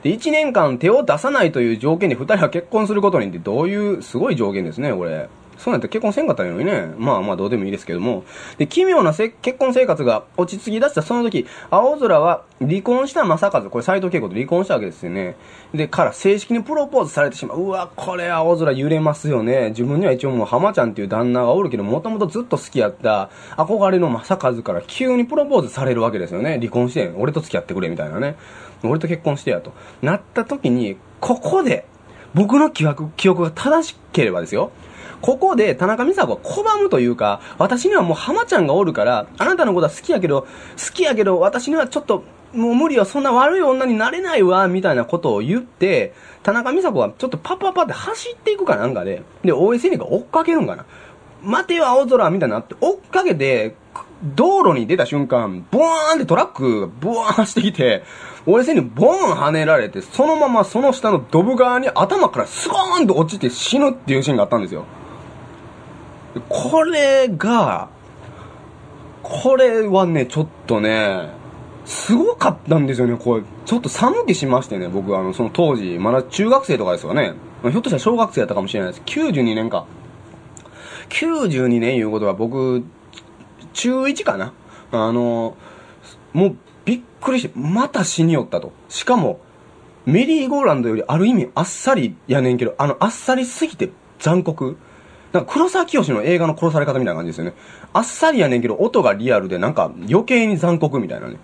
で、1年間手を出さないという条件で二人は結婚することにってどういうすごい条件ですね、これ。そうなんて結婚せんかったのにね。まあまあどうでもいいですけども。で、奇妙なせ結婚生活が落ち着き出したその時、青空は離婚した正和、これ斎藤恵子と離婚したわけですよね。で、から正式にプロポーズされてしまう。うわ、これ青空揺れますよね。自分には一応もう浜ちゃんっていう旦那がおるけど、もともとずっと好きやった憧れの正和から急にプロポーズされるわけですよね。離婚して、俺と付き合ってくれみたいなね。俺と結婚してやと。なった時に、ここで、僕の記憶、記憶が正しければですよ。ここで田中美佐子は拒むというか、私にはもう浜ちゃんがおるから、あなたのことは好きやけど、好きやけど、私にはちょっと、もう無理よ、そんな悪い女になれないわ、みたいなことを言って、田中美佐子はちょっとパッパッパって走っていくかなんかで、で、大江千里が追っかけるんかな。待てよ、青空みたいなって、追っかけて、道路に出た瞬間、ボーンってトラックボーン走ってきて、俺線にボーン跳ねられて、そのままその下のドブ側に頭からスコーンと落ちて死ぬっていうシーンがあったんですよ。これが、これはね、ちょっとね、すごかったんですよね、これ。ちょっと寒気しましてね、僕あの、その当時、まだ中学生とかですよね。ひょっとしたら小学生やったかもしれないです。92年か。92年いうことは僕、中1かなあの、もうびっくりして、また死によったと。しかも、メリーゴーランドよりある意味あっさりやねんけど、あの、あっさりすぎて残酷。なんか黒沢清の映画の殺され方みたいな感じですよね。あっさりやねんけど、音がリアルで、なんか余計に残酷みたいなね。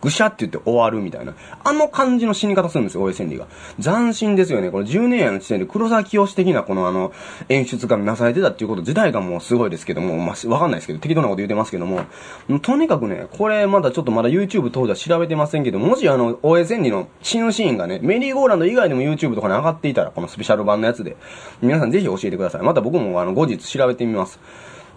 ぐしゃって言って終わるみたいな。あの感じの死に方するんですよ、大江千里が。斬新ですよね。これ10年やの時点で黒沢清的なこのあの、演出がなされてたっていうこと自体がもうすごいですけども、まあ、わかんないですけど、適当なこと言ってますけども、とにかくね、これまだちょっとまだ YouTube 当時は調べてませんけど、もしあの、大江千里の死ぬシーンがね、メリーゴーランド以外でも YouTube とかに上がっていたら、このスペシャル版のやつで、皆さんぜひ教えてください。また僕もあの、後日調べてみます。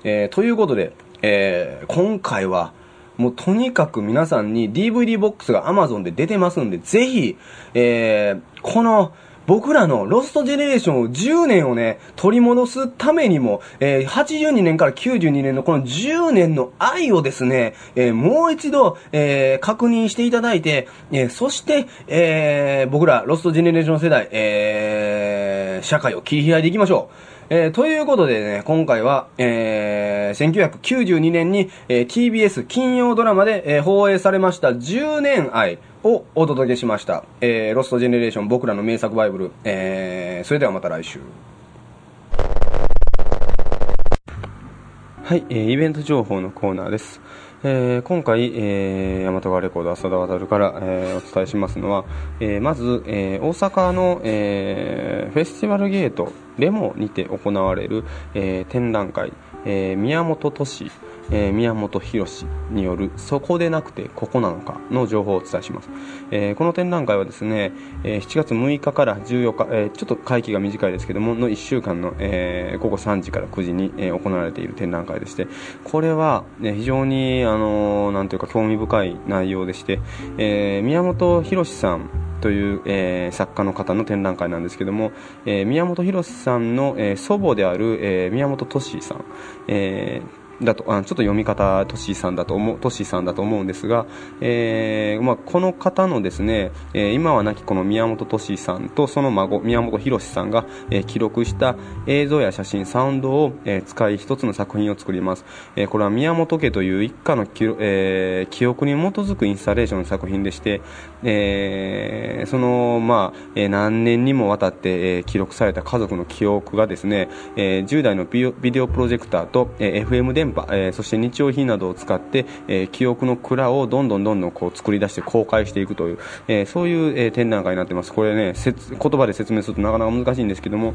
えー、ということで、えー、今回は、もうとにかく皆さんに DVD ボックスが Amazon で出てますんで、ぜひ、えー、この、僕らのロストジェネレーションを10年をね、取り戻すためにも、えー、82年から92年のこの10年の愛をですね、えー、もう一度、えー、確認していただいて、えー、そして、えー、僕らロストジェネレーション世代、えー、社会を切り開いていきましょう。えー、ということでね、今回は、えー、1992年に、えー、TBS 金曜ドラマで、えー、放映されました10年愛をお届けしました。えー、ロストジェネレーション僕らの名作バイブル。えー、それではまた来週。はい、えー、イベント情報のコーナーです。えー、今回、えー、大和川レコード浅田渉から、えー、お伝えしますのは、えー、まず、えー、大阪の、えー、フェスティバルゲートレモにて行われる、えー、展覧会、えー、宮本都市えー、宮本浩による「そこでなくてここなのか」の情報をお伝えします、えー、この展覧会はですね、えー、7月6日から14日、えちょっと会期が短いですけどもの1週間の、え午後3時から9時に、え行われている展覧会でしてこれは、ね、非常に、あのなんというか興味深い内容でして、え宮本浩さんという、えー、作家の方の展覧会なんですけども、えー、宮本浩さんの、えー、祖母である、え宮本俊さん、えーだと、あちょっと読み方、トシさんだと思う、トシさんだと思うんですが、えー、まあ、この方のですね、えー、今は亡きこの宮本俊さんとその孫、宮本博さんが、えー、記録した映像や写真、サウンドを、えー、使い一つの作品を作ります。えー、これは宮本家という一家のき、えー、記憶に基づくインスタレーションの作品でして、えー、その、まあ、えー、何年にもわたって、えー、記録された家族の記憶がですね、えー、10代のビデオプロジェクターと、えー、FM 電波、えー、そして日用品などを使って、えー、記憶の蔵をどんどんどんどんこう作り出して公開していくという、えー、そういう、えー、展覧会になってます。これね、言葉で説明するとなかなか難しいんですけども、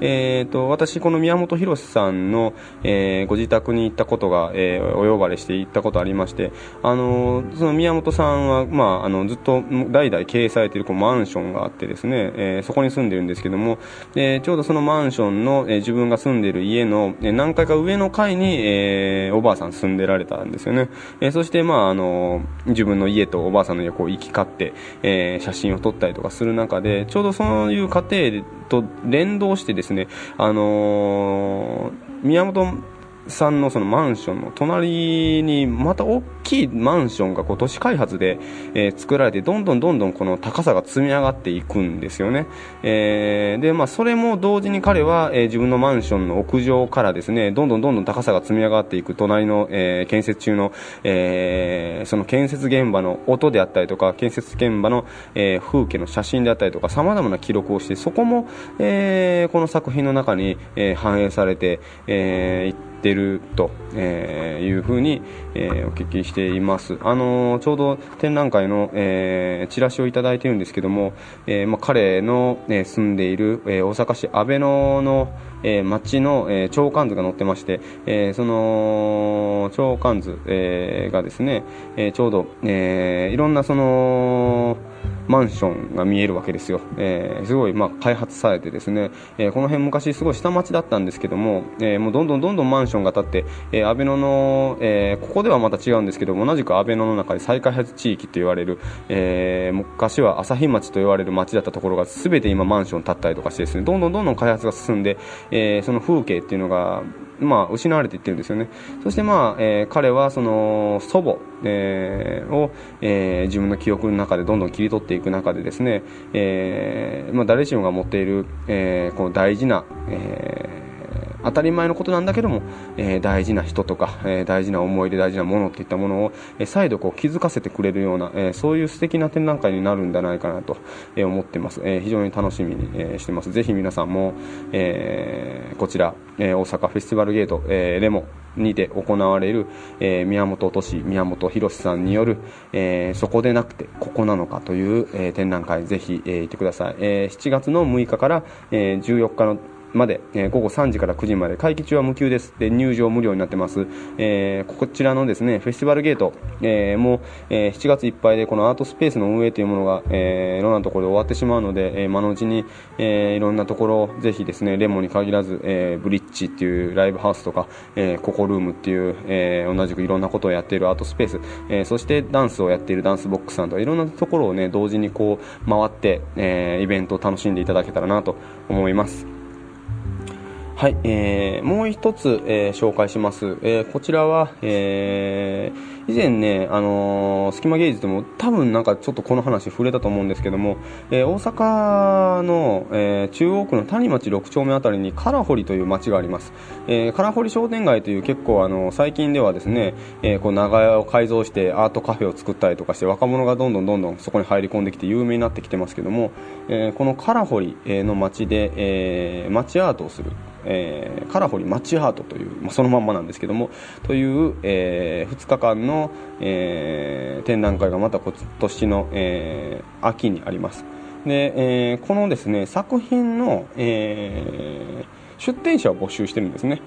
えーと、私、この宮本浩さんの、えー、ご自宅に行ったことが、えー、お呼ばれして行ったことありまして、あのその宮本さんは、まあ、あのずっと代々経営されているこうマンションがあってですね、えー、そこに住んでるんですけども、え、ちょうどそのマンションの、えー、自分が住んでいる家の、えー、何階か上の階に、えー、おばあさん住んでられたんですよね。えー、そして、まあ、あの自分の家とおばあさんの家をこう行き交って、えー、写真を撮ったりとかする中で、ちょうどそういう過程と連動してですね、ね。あのー、宮本さんのそのマンションの隣にまた大きいマンションがこう都市開発で、えー、作られてどんどんどんどんこの高さが積み上がっていくんですよね、えー、でまあそれも同時に彼は、えー、自分のマンションの屋上からですねどんどんどんどん高さが積み上がっていく隣の、えー、建設中の、えー、その建設現場の音であったりとか建設現場の、えー、風景の写真であったりとかさまざまな記録をしてそこも、えー、この作品の中に、えー、反映されて、えー、ってると、えー、いうふうに、えー、お聞きしています。あのー、ちょうど展覧会の、えー、チラシをいただいているんですけども、えーまあ、彼の、えー、住んでいる、えー、大阪市阿倍野の、えー、町の、えー、長官図が載ってまして、えー、その長官図、えー、がですね、えー、ちょうど、えー、いろんなそのマンションが見えるわけですよ、えー、すごい、まあ、開発されてですね、えー、この辺昔すごい下町だったんですけども、えー、もうどんどんどんどんマンションが建って、えー、安倍野の、えー、ここではまた違うんですけども同じく安倍野の中で再開発地域と言われる、えー、昔は朝日町と言われる町だったところが全て今マンション建ったりとかしてですねどんどんどんどん開発が進んで、えー、その風景っていうのがまあ、失われていってるんですよね。そして、まあ、えー、彼はその祖母、えー、を、えー、自分の記憶の中でどんどん切り取っていく中でですね、えーまあ、誰しもが持っている、えー、この大事な、えー当たり前のことなんだけども、えー、大事な人とか、えー、大事な思い出、大事なものっていったものを、えー、再度こう気づかせてくれるような、えそういう素敵な展覧会になるんじゃないかなと、え思ってます。え非常に楽しみに、えしてます。ぜひ皆さんも、えこちら、え大阪フェスティバルゲート、えー、レモにて行われる、えー、宮本敏宮本浩さんによる、えー、そこでなくてここなのかという、えー、展覧会ぜひ、えー、行ってください、えー、7月の6日から、えー、14日のまで、えー午後3時から9時まで会期中は無給です。で入場無料になってます、えーこちらのですねフェスティバルゲート、えーもう、えー7月いっぱいでこのアートスペースの運営というものが、えいろんなところで終わってしまうので、え今のうちに、えいろんなところぜひですねレモンに限らず、えブリッジっていうライブハウスとか、えーココルームっていう、え同じくいろんなことをやっているアートスペース、えそしてダンスをやっているダンスボックスさんとかいろんなところをね同時にこう回って、えイベントを楽しんでいただけたらなと思います。はい、えーもう一つ、えー紹介します。えーこちらは、えー以前ね、あのー、隙間芸術でも多分なんかちょっとこの話触れたと思うんですけども、えー大阪の、えー中央区の谷町6丁目あたりにカラホリという町があります。えーカラホリ商店街という結構あの最近ではですね、えーこう長屋を改造してアートカフェを作ったりとかして若者がどんどんどんどんそこに入り込んできて有名になってきてますけども、えーこのカラホリの町で、えー町アートをするえーカラホリマッチハートという、まあ、そのまんまなんですけどもという、え2日間の、えー展覧会がまた今年の、えー秋にあります。で、えーこのですね作品の、えー出展者を募集してるんですね。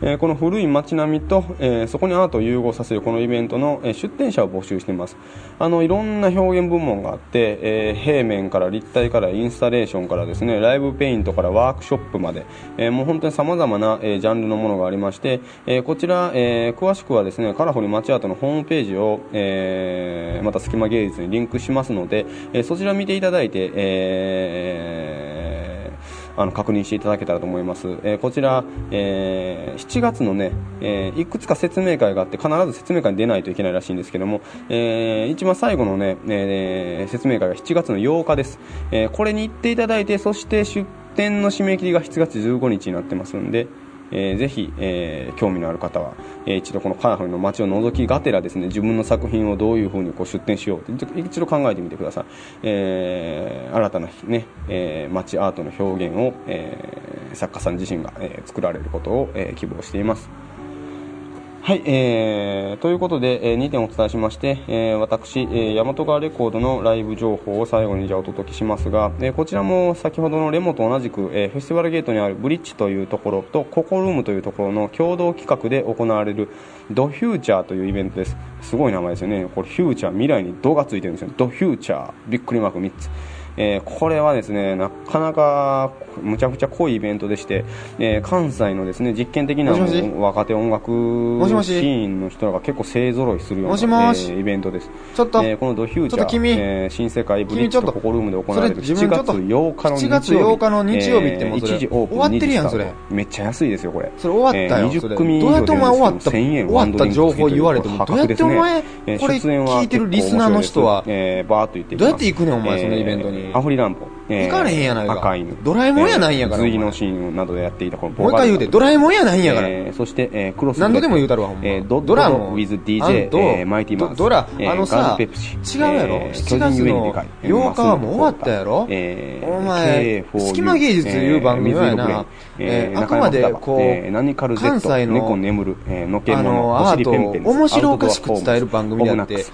えーこの古い街並みと、えーそこにアートを融合させるこのイベントの、えー出展者を募集しています。あのいろんな表現部門があって、え平面から立体からインスタレーションからですねライブペイントからワークショップまで、えもう本当にさまざまな、えジャンルのものがありまして、えこちら、え詳しくはですねカラフル街アートのホームページを、えまた隙間芸術にリンクしますので、えそちら見ていただいて、えーあの確認していただけたらと思います、えーこちら、えー7月のね、えーいくつか説明会があって必ず説明会に出ないといけないらしいんですけども、えー一番最後のね、えー説明会が7月の8日です、えーこれに行っていただいてそして出店の締め切りが7月15日になってますんでえーぜひ、えー興味のある方は、えー一度このカラフルの街を覗きがてらですね自分の作品をどういうふうにこう出展しようって一度考えてみてください、えー新たな、ねえー街アートの表現を、えー作家さん自身が、えー作られることを、えー希望しています。はい、えー、ということで、え2点お伝えしまして、えー私、えー、大和川レコードのライブ情報を最後にじゃお届けしますが、えーこちらも先ほどのレモと同じく、えーフェスティバルゲートにあるブリッジというところとココルームというところの共同企画で行われるドフューチャーというイベントです。すごい名前ですよね。これフューチャー未来にドがついてるんですよ。ドフューチャーびっくりマーク3つ。えーこれはですねなかなかむちゃくちゃ濃いイベントでして、えー関西のですね実験的な若手音楽シーンの人らが結構勢ぞろいするようなもしもし？えーイベントです。ちょっとえーこのドフューチャーえー新世界ブリッジととココルームで行われるそれ自7月分ちょっと8日の日曜日7月8日の日曜日ってもうそれ。えー1時オープン。終わってるやん2時スタートそれめっちゃ安いですよこれ。それ終わったよ、えーそれ20組以どうやってお前終わった、1000円終わった情報言われても、どうやってお前、えーこれ聞いてるリスナーの人は、えーバーっと言ってどうやって行くねんお前えーそのイベントにアフリランポ、えー。行かれへんやないか。赤犬。ドラえもんやないんやからえー。お前。随のシーンなどでやっていたこのもう一回言うて、ドラえもんやないんやから。えーそして、えークロス何度でも言うたるわほんま。えードドラもウィズあ DJ えーマイティマウス。ドドラえーあのさガズペプシ。違うやろ。えー7月の巨人ゆえにでかい。えー8日はもう終わったやろえーお前 K4U 隙間芸術いう番組はやな。えーあくまでこうえーナニカ関西の猫眠る、えーのけあものの、アートを面白おかしく伝える番組であって、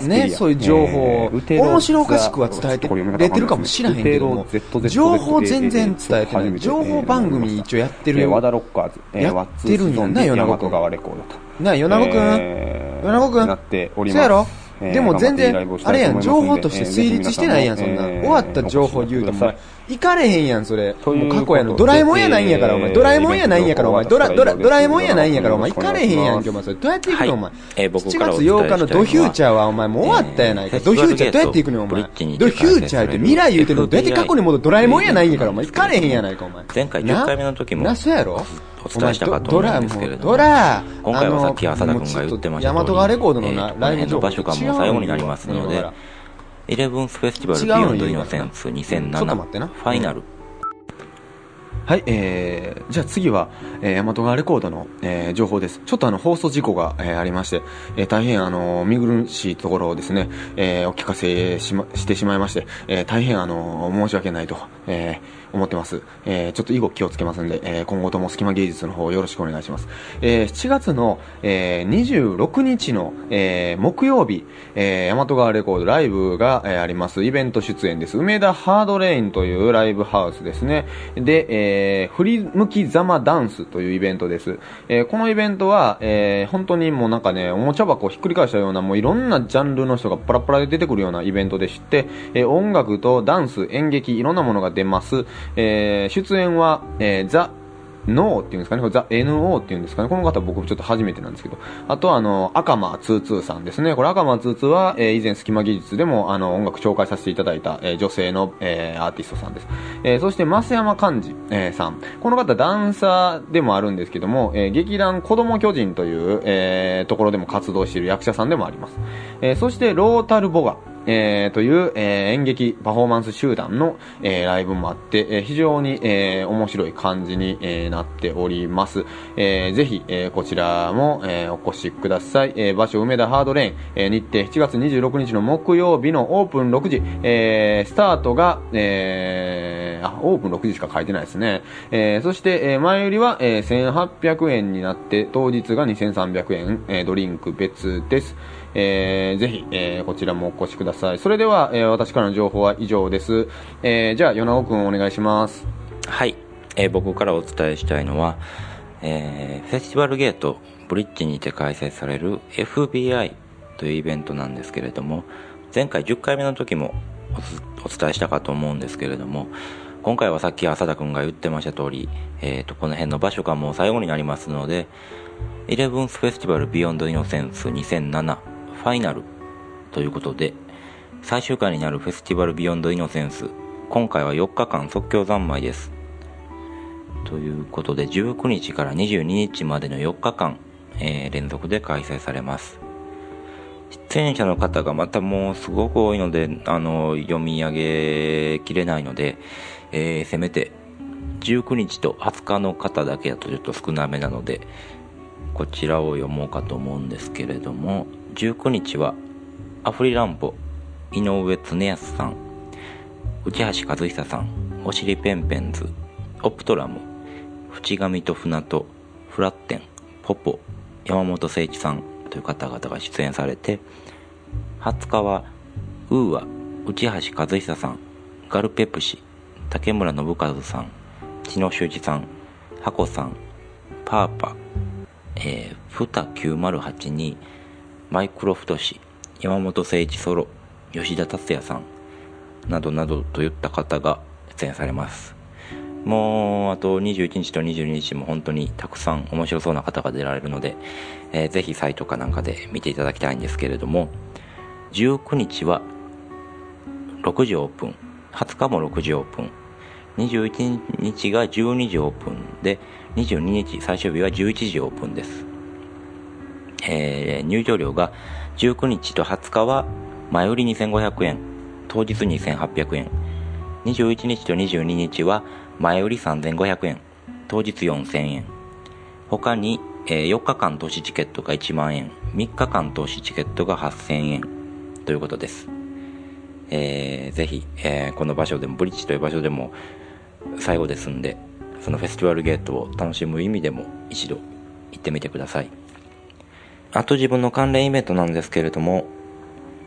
ね、そういう情報を、面白おかしくは伝えてれてるかもしらへんけども、情報全然伝えてない。情報番組一応やってる。よ。やってるんや。なーズ米子君大和川レコードと。なあ、米子くん。えー米子くん。そうやろ？えーでも全然あれやん、情報として成立してないやん、そんな。終わった情報言うても、お前、行かれへんやん、それ。もう過去やの。ドラえもんやないんやから、お前。ドラえもんやないんやから、お前。ドラ、ドラ、ドラえもんやないんやから、お前。行かれへんやんけ、お前。それ、どうやって行くの、お前？えー僕7月からお伝えしたい8日のドフューチャーは、お前、もう終わったやないか。えードフューチャーどうやって行くの、お前。ドフューチャーって未来言うてんの、どうやって過去に戻るドラえもんやないんやから、お前。行かれへんやないか、お前。前回な10回目の時もな、そうやろ？お伝えしたかと思うんですけれどもドラ今回はさっき浅田君が言ってました通り大和川レコードのえなーこの辺の場所がもう最後になりますのでイレブンスフェスティバルビヨンドイノセンスちょっと待ってな。2007ファイナル。はい、えー、じゃあ次は、えー、大和川レコードの、えー、情報です。ちょっとあの、放送事故が、えー、ありまして、えー、大変あの、見苦しいところをですね、えー、お聞かせしま、してしまいまして、えー、大変あの、申し訳ないと。えー、思ってます。えー、ちょっと以後気をつけますんで、えー、今後とも隙間芸術の方よろしくお願いします。えー、7月の、えー、26日の、えー、木曜日、えー、大和川レコードライブが、えー、あります。イベント出演です。梅田ハードレインというライブハウスですね。で、えー、振り向きざまダンスというイベントです。えー、このイベントは、えー、本当にもうなんかね、おもちゃ箱をひっくり返したような、もういろんなジャンルの人がパラパラで出てくるようなイベントでして、えー、音楽とダンス、演劇、いろんなものが出ます。えー、出演は、えー、ザ・ノーっていうんですかね、これザ・ NO っていうんですかね、この方僕ちょっと初めてなんですけど、あとはあの、赤間22さんですね。これ赤間22は、えー、以前隙間技術でもあの、音楽紹介させていただいた、えー、女性の、えー、アーティストさんです。えー、そして、増山寛治、えー、さん。この方ダンサーでもあるんですけども、えー、劇団子供巨人という、えー、ところでも活動している役者さんでもあります。えー、そして、ロータルボガ。えー、という、えー、演劇パフォーマンス集団の、えー、ライブもあって、えー、非常に、えー、面白い感じに、えー、なっております。えー、ぜひ、えー、こちらも、えー、お越しください。えー、場所梅田ハードレイン、えー、日程7月26日の木曜日のオープン6時、えー、スタートが、えー、あ、オープン6時しか書いてないですね。えー、そして、えー、前売りは、えー、1800円になって、当日が2300円、えー、ドリンク別です。えー、ぜひ、えー、こちらもお越しください。それでは、えー、私からの情報は以上です。えー、じゃあ、米子くんお願いします。はい。えー、僕からお伝えしたいのは、えー、フェスティバルゲートブリッジにて開催される FBI というイベントなんですけれども、前回10回目の時もお伝えしたかと思うんですけれども、今回はさっき浅田くんが言ってました通り、え、ー、と、この辺の場所がもう最後になりますので、イレブンスフェスティバルビヨンドイノセンス2007ファイナルということで、最終回になるフェスティバルビヨンドイノセンス、今回は4日間即興三昧です。ということで、19日から22日までの4日間、えー、連続で開催されます。出演者の方がまたもうすごく多いので、あの、読み上げきれないので、えー、せめて19日と20日の方だけだとちょっと少なめなので、こちらを読もうかと思うんですけれども、19日はアフリランボ井上恒康さん内橋和久さんおしりペンペンズオプトラム淵上と船とフラッテンポポ山本誠一さんという方々が出演されて20日はウーア内橋和久さんガルペプシ竹村信和さん知野修二さんハコさんパーパえー、フタ9082マイクロフト氏、山本誠一ソロ、吉田達也さん、などなどといった方が出演されます。もう、あと21日と22日も本当にたくさん面白そうな方が出られるので、えー、ぜひサイトかなんかで見ていただきたいんですけれども、19日は6時オープン、20日も6時オープン、21日が12時オープンで、22日最終日は11時オープンです。えー、入場料が19日と20日は前売り2500円、当日2800円。21日と22日は前売り3500円、当日4000円。他に、えー、4日間投資チケットが1万円、3日間投資チケットが8000円ということです。えー、ぜひ、えー、この場所でも、ブリッジという場所でも最後ですんで、そのフェスティバルゲートを楽しむ意味でも一度行ってみてください。あと自分の関連イベントなんですけれども、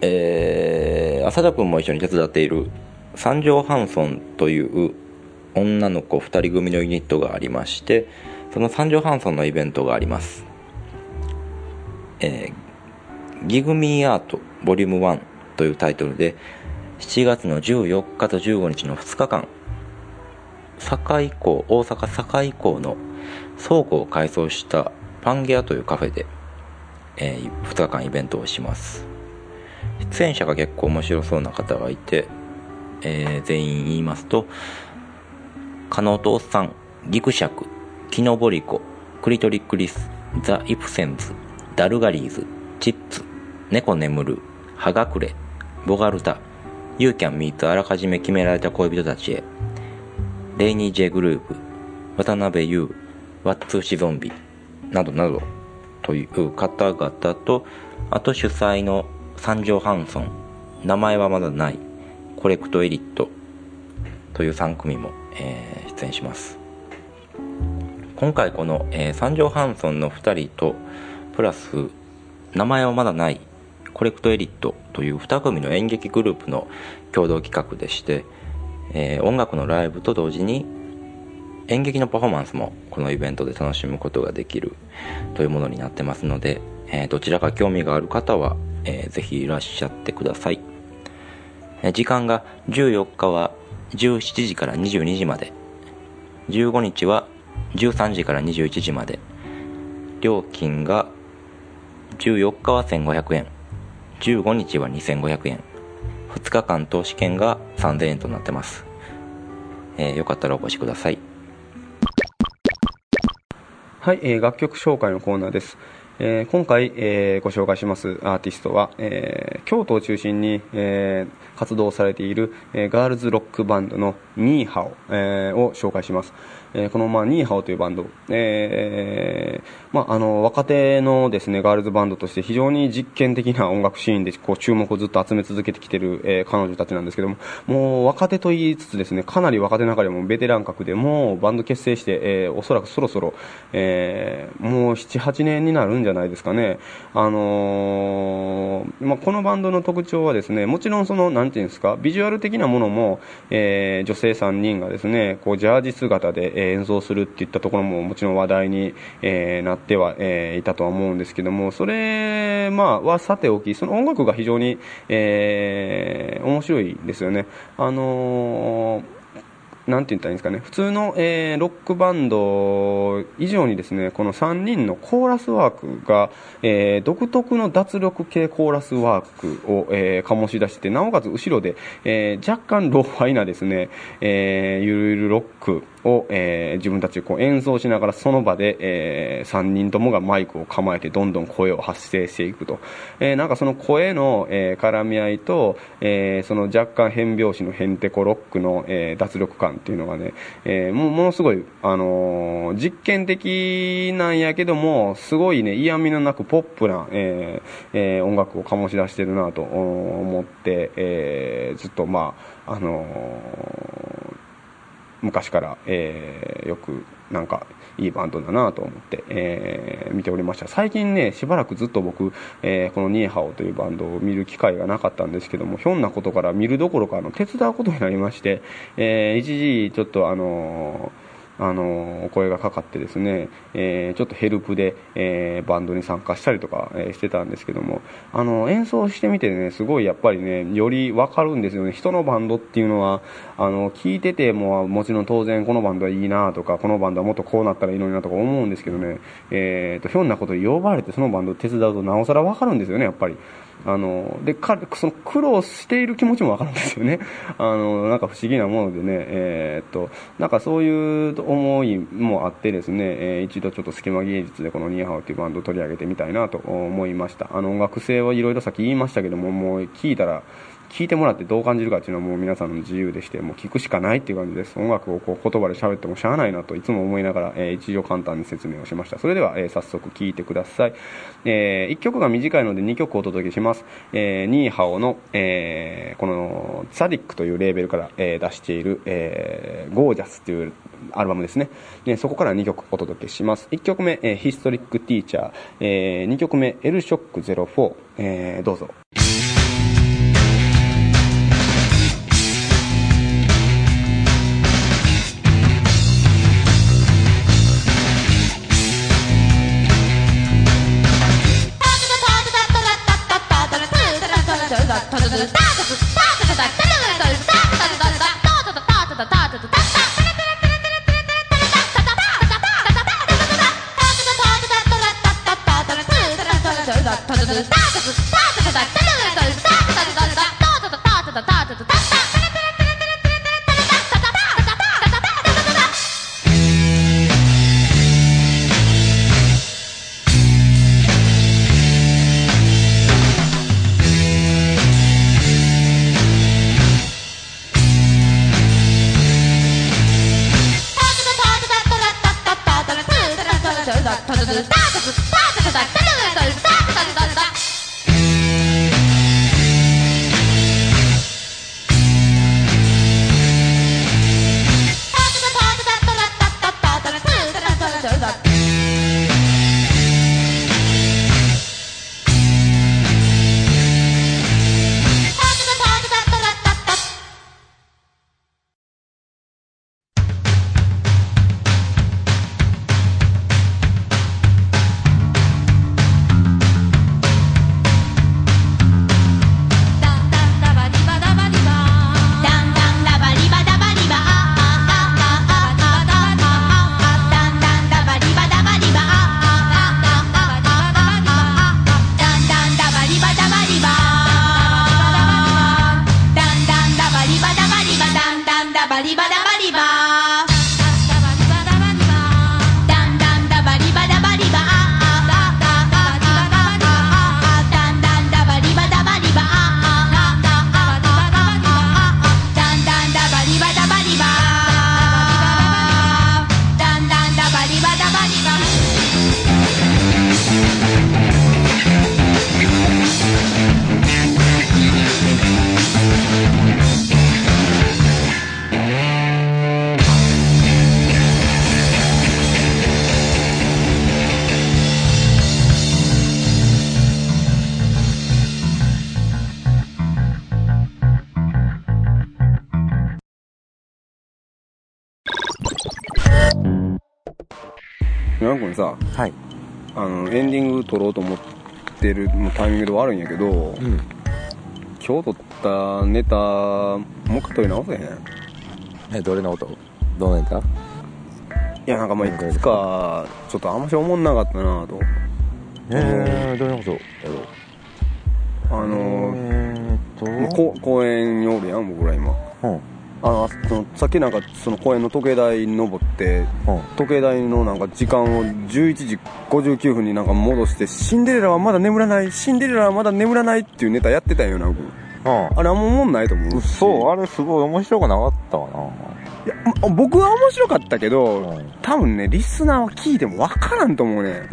えー、浅田くんも一緒に手伝っている三条ハンソンという女の子2人組のユニットがありましてその三条ハンソンのイベントがあります。えー、ギグミーアートボリューム1というタイトルで7月の14日と15日の2日間堺港大阪堺港の倉庫を改装したパンゲアというカフェでえー、2日間イベントをします。出演者が結構面白そうな方がいて、えー、全員言いますと加納とおっさんギクシャクキノボリコクリトリックリスザ・イプセンズダルガリーズチッツ猫眠る葉隠れボガルタユーキャンミーツあらかじめ決められた恋人たちへレイニー・ジェグループ渡辺優ワッツーシゾンビなどなど。という方々と、あと主催の三条ハンソン、名前はまだない、コレクトエリット、という3組も、えー、出演します。今回この、えー、三条ハンソンの2人とプラス名前はまだない。コレクトエリット。という2組の演劇グループの共同企画でして、えー、音楽のライブと同時に演劇のパフォーマンスもこのイベントで楽しむことができるというものになってますので、えー、どちらか興味がある方は、えー、ぜひいらっしゃってください、えー、時間が14日は17時から22時まで。15日は13時から21時まで。料金が14日は1500円。15日は2500円。2日間投資券が3000円となってます、えー、よかったらお越しください。はい、えー、楽曲紹介のコーナーです、えー、今回、えー、ご紹介しますアーティストは、えー、京都を中心に、えー、活動されている、えー、ガールズロックバンドのニーハオ、えー、を紹介します。えー、この、まあ、ニーハオというバンド、えーまあ、あの若手のですねガールズバンドとして非常に実験的な音楽シーンでこう注目をずっと集め続けてきてる、えー、彼女たちなんですけどももう若手と言いつつですねかなり若手の中でもベテラン格でもバンド結成して、えー、おそらくそろそろ、えー、もう78年になるんじゃないですかね、あのー、まあ、このバンドの特徴はですねもちろんそのなんていうんですかビジュアル的なものも、えー、女性3人がですねこうジャージ姿で、演奏するっていったところももちろん話題に、えー、なっては、えー、いたとは思うんですけどもそれ、まあ、はさておきその音楽が非常に、えー、面白いですよね。あのーなんて言ったらいいんですかね、普通の、えー、ロックバンド以上にですね、この3人のコーラスワークが、えー、独特の脱力系コーラスワークを、えー、醸し出して、なおかつ後ろで、えー、若干ローファイなですね、えー、ゆるゆるロック、を、えー、自分たちでこう演奏しながらその場で、えー、3人ともがマイクを構えてどんどん声を発生していくと、えー、なんかその声の、えー、絡み合いと、えー、その若干変拍子のヘンテコロックの、えー、脱力感っていうのがね、えー、もものすごい、あのー、実験的なんやけどもすごいね嫌味のなくポップな、えーえー、音楽を醸し出してるなと思って、えー、ずっとまああのー昔から、えー、よくなんかいいバンドだなと思って、えー、見ておりました。最近ねしばらくずっと僕、えー、このニーハオというバンドを見る機会がなかったんですけどもひょんなことから見るどころかあの手伝うことになりまして、えー、一時ちょっとあのーあのお声がかかってですね、えー、ちょっとヘルプで、えー、バンドに参加したりとか、え、してたんですけどもあの演奏してみてねすごいやっぱりねより分かるんですよね人のバンドっていうのはあの聞いててももちろん当然このバンドはいいなとかこのバンドはもっとこうなったらいいのになとか思うんですけどね、えーと、ひょんなこと呼ばれてそのバンドを手伝うとなおさら分かるんですよねやっぱり。あのでかその苦労している気持ちもわかるんですよね。あのなんか不思議なものでね、えー、っとなんかそういう思いもあってですね、えー、一度ちょっと隙間芸術でこのニーハオというバンドを取り上げてみたいなと思いました。あの音楽性はいろいろさっき言いましたけどももう聞いたら聞いてもらってどう感じるかっていうのはもう皆さんの自由でしてもう聞くしかないっていう感じです音楽をこう言葉で喋ってもしゃあないなといつも思いながら、えー、一応簡単に説明をしました。それでは、えー、早速聞いてください、えー、1曲が短いので2曲お届けします、え、ニーハオの、え、このサディックというレーベルから、え、出している、え、ゴージャスというアルバムですね。でそこから2曲お届けします。1曲目、え、ヒストリックティーチャー、えー、2曲目エルショック04、えー、どうぞ。エンディング撮ろうと思ってるタイミングではあるんやけど、うん。今日撮ったネタもう一回撮り直せへん？いえ、どれの音どのネタやなんかまあいくつかちょっとあんまし思んなかったなと。えー、どれのことやろう？あのえーっと、こ公園におるやん僕ら今。うん。あのそのさっきなんかその公園の時計台に登ってうん。時計台のなんか時間を11時59分になんか戻してシンデレラはまだ眠らないシンデレラはまだ眠らないっていうネタやってたんよな僕うん。あれあんま思んないと思うしそう、あれすごい面白くなかったわな。いやま僕は面白かったけど、うん多分ねリスナーは聞いても分からんと思うね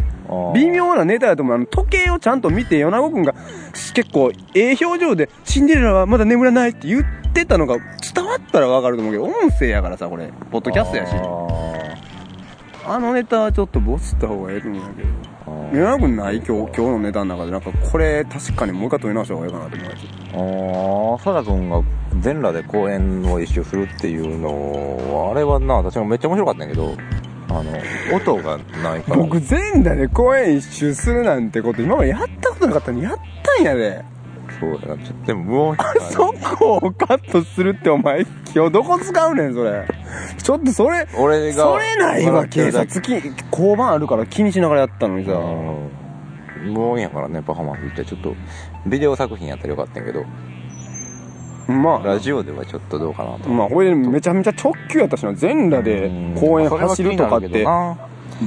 微妙なネタやと思う。あの時計をちゃんと見て米子君が結構ええ表情で「シンデレラはまだ眠らない」って言ってたのが伝わったら分かると思うけど音声やからさこれ。ポッドキャストやし。ああのネタはちょっとボスった方がええと思うんやけど。ー。米子君ない今日今日のネタの中でなんかこれ確かにもう一回撮り直した方がいいかなと思うやつあー、サダ君が全裸で公園を一周するっていうのは、あれはな、私もめっちゃ面白かったんやけど、あの、音がないから。僕全裸で公園一周するなんてこと今までやったことなかったのにやったんやで。そうやな。ちょっとでも無音やからねそこをカットするってお前今日どこ使うねんそれ。ちょっとそれ俺が。それないわ警察。き交番あるから気にしながらやったのにさ。うん。無音やからね、パフォーマンスって。ちょっと、ビデオ作品やったらよかったんやけど、まあ。ラジオではちょっとどうかなと。まあこれめちゃめちゃ直球やったしな。全裸で公園走るとかって。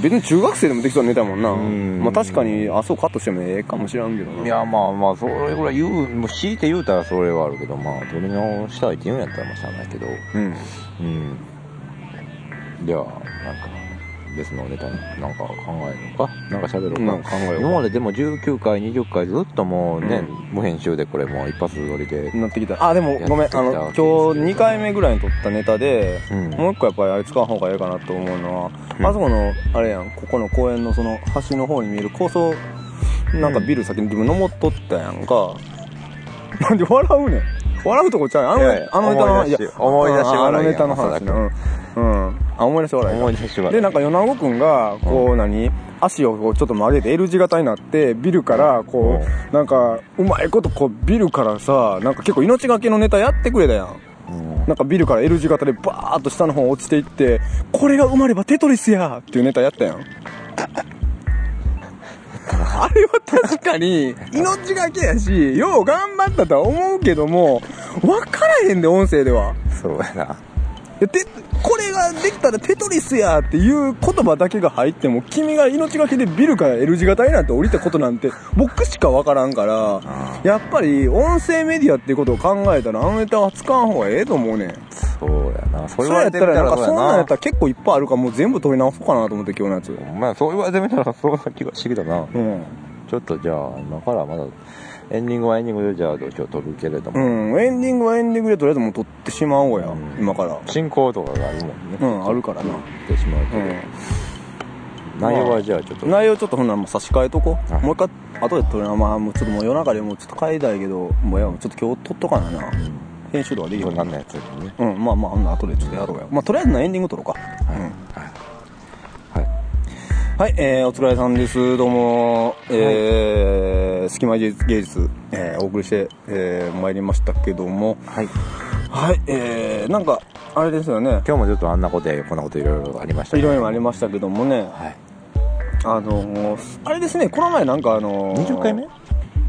別に中学生でもできそうなネタやもんな。うん。まあ確かにあそうカットしてもええかもしらんけどな。いや、まあまあ、それぐらい言う、もう強いて言うたらそれはあるけど、まあ、取り直したいって言うんやったらまあしゃあないけど、うん。うん。じゃあ、なんか、別のネタになんか考えるのか？なんか喋ろうか？うん考えようか。今まででも19回、20回ずっともうね、無編集でこれもう一発撮りで。なってきた。あでもごめんあの今日2回目ぐらいに撮ったネタでうん。もう一個やっぱりあれ使う方がええかなと思うのは、うん。あそこのあれやんここの公園のその橋の方に見える高層なんかビル先に自分登っとったやんか、なんで笑うねん。笑うとこちゃう？あのあのネタの思い出し思い出しあのネタの話うん、あ思い出し笑いか思い出し笑いでなんか米子くんがこう何？足をこうちょっと曲げて L 字型になってビルからこうなんかうまいことこうビルからさなんか結構命がけのネタやってくれたやん。うん。なんかビルから L 字型でバーッと下の方落ちていって、これが生まればテトリスやっていうネタやったやん。あれは確かに命がけやし、よう頑張ったとは思うけども、わからへんで、音声では。そうやな。これができたらテトリスやっていう言葉だけが入っても君が命がけでビルから L 字型になって降りたことなんて僕しかわからんからやっぱり音声メディアっていうことを考えたらあのネタは使わん方がええと思うねん。そうやな。そそれやったらなんかそんなんやったらら結構いっぱいあるからもう全部取り直そうかなと思って今日のやつ。まあそう言われてみたらそうな気がしてきたな。うん。ちょっとじゃあ、今からまだ、エンディングはエンディングでじゃあ、どうしよう撮るけれども、うん。エンディングはエンディングでとりあえずもう撮ってしまおうや、うん。今から。進行とかがあるもんね。うんあるからな。撮ってしまうけど、う内容はじゃあちょっと、ん内容ちょっとほんならもう差し替えとこはいもう一回後で撮るなまあもうちょっともう夜中でもうちょっと帰りたいけどもうやちょっと今日撮っとかなな。編集とかできるそんなんなやつにね。うんまあまあほんなら後でちょっとやろうやまあとりあえずのエンディング撮ろうか。うん。はい。はい、えー、お疲れさんです。どうも、えー、隙間芸術、芸術えー、お送りして、えー、参りましたけども、はい。はい、えー、なんか、あれですよね、今日もちょっとあんなことやこんなこといろいろありましたいろいろありりましたけどもね、はい。あのー、あれですね、この前なんかあのー、20回目？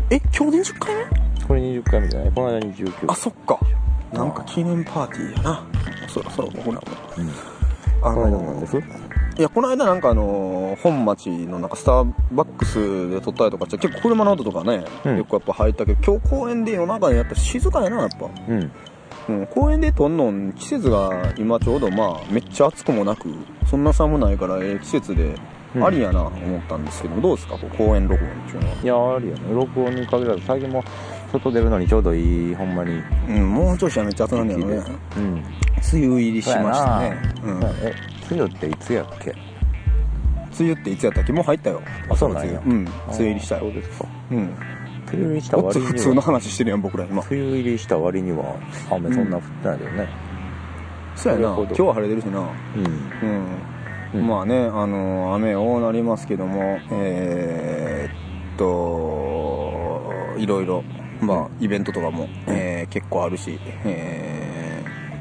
え、今日で20回目？これ20回目じゃない？この間29あ、そっか。なんか記念パーティーやな。そろそろ僕らも。うんあこの間なんですいや、この間なんかあのー本町のなんかスターバックスで撮ったりとかして、結構車の音とかね、うんよくやっぱ入ったけど、今日公園で夜中にやったら静かやな、やっぱ。うん。うん、公園で撮んのん季節が今ちょうどまあめっちゃ暑くもなくそんな寒ないからええ季節でうんありやな思ったんですけど、どうですかこう公園録音っていうのは？いや、あるよね。録音に限らず、最近も外出るのにちょうどいい、ほんまに。うんもうちょいしたらめっちゃ暑なんだよねうん。梅雨入りしましたねうん梅え、梅雨っていつやっけ？雨っていつやったっけ？もう入ったよ。あそうなんや。うん。梅雨入りしたよ。そうですか。うん。梅雨入りした割には。普通の話してるやん僕ら今。梅雨入りした割には、雨そんな降ってないけどね。そうやな。今日は晴れてるしな。うん。うん。うん、まあね、あの雨多なりますけども、えー、っと、いろいろ、まあ、イベントとかも、えー、結構あるし、えー、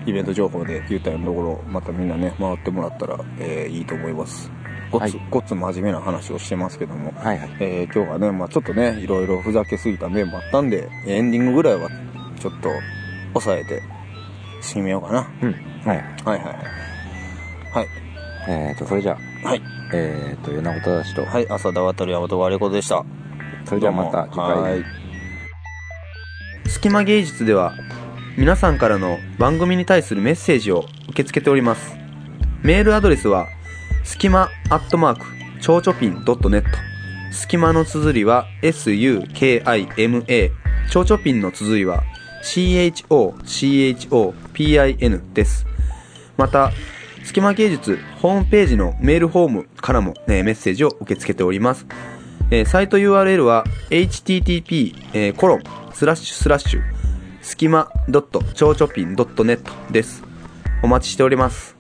イベント情報で言ったようなところ、またみんなね、回ってもらったら、えー、いいと思います。ごつ、はい、ごつ真面目な話をしてますけども、はいはい、えー、今日はね、まあちょっとね、いろいろふざけすぎた面もあったんで、エンディングぐらいはちょっと抑えて締めようかな。うん。はい。はいはいはい。はい。えっ、ー、と、それじゃあ、はい。えっ、ー、と、米子正と、はい、浅田渡山本割子でした。それじゃあまた次回。はい。隙間芸術では、皆さんからの番組に対するメッセージを受け付けております。メールアドレスは、すきまアットマーク、ちょうちょぴん .net。すきまの綴りは sukima。ちょうちょぴんの綴りは CHOCHOPIN です。また、スキマ芸術ホームページのメールフォームからも、ね、メッセージを受け付けております。えー、サイト URL は http、コロンスラッシュスラッシュスキマ .chochopin.net です。お待ちしております。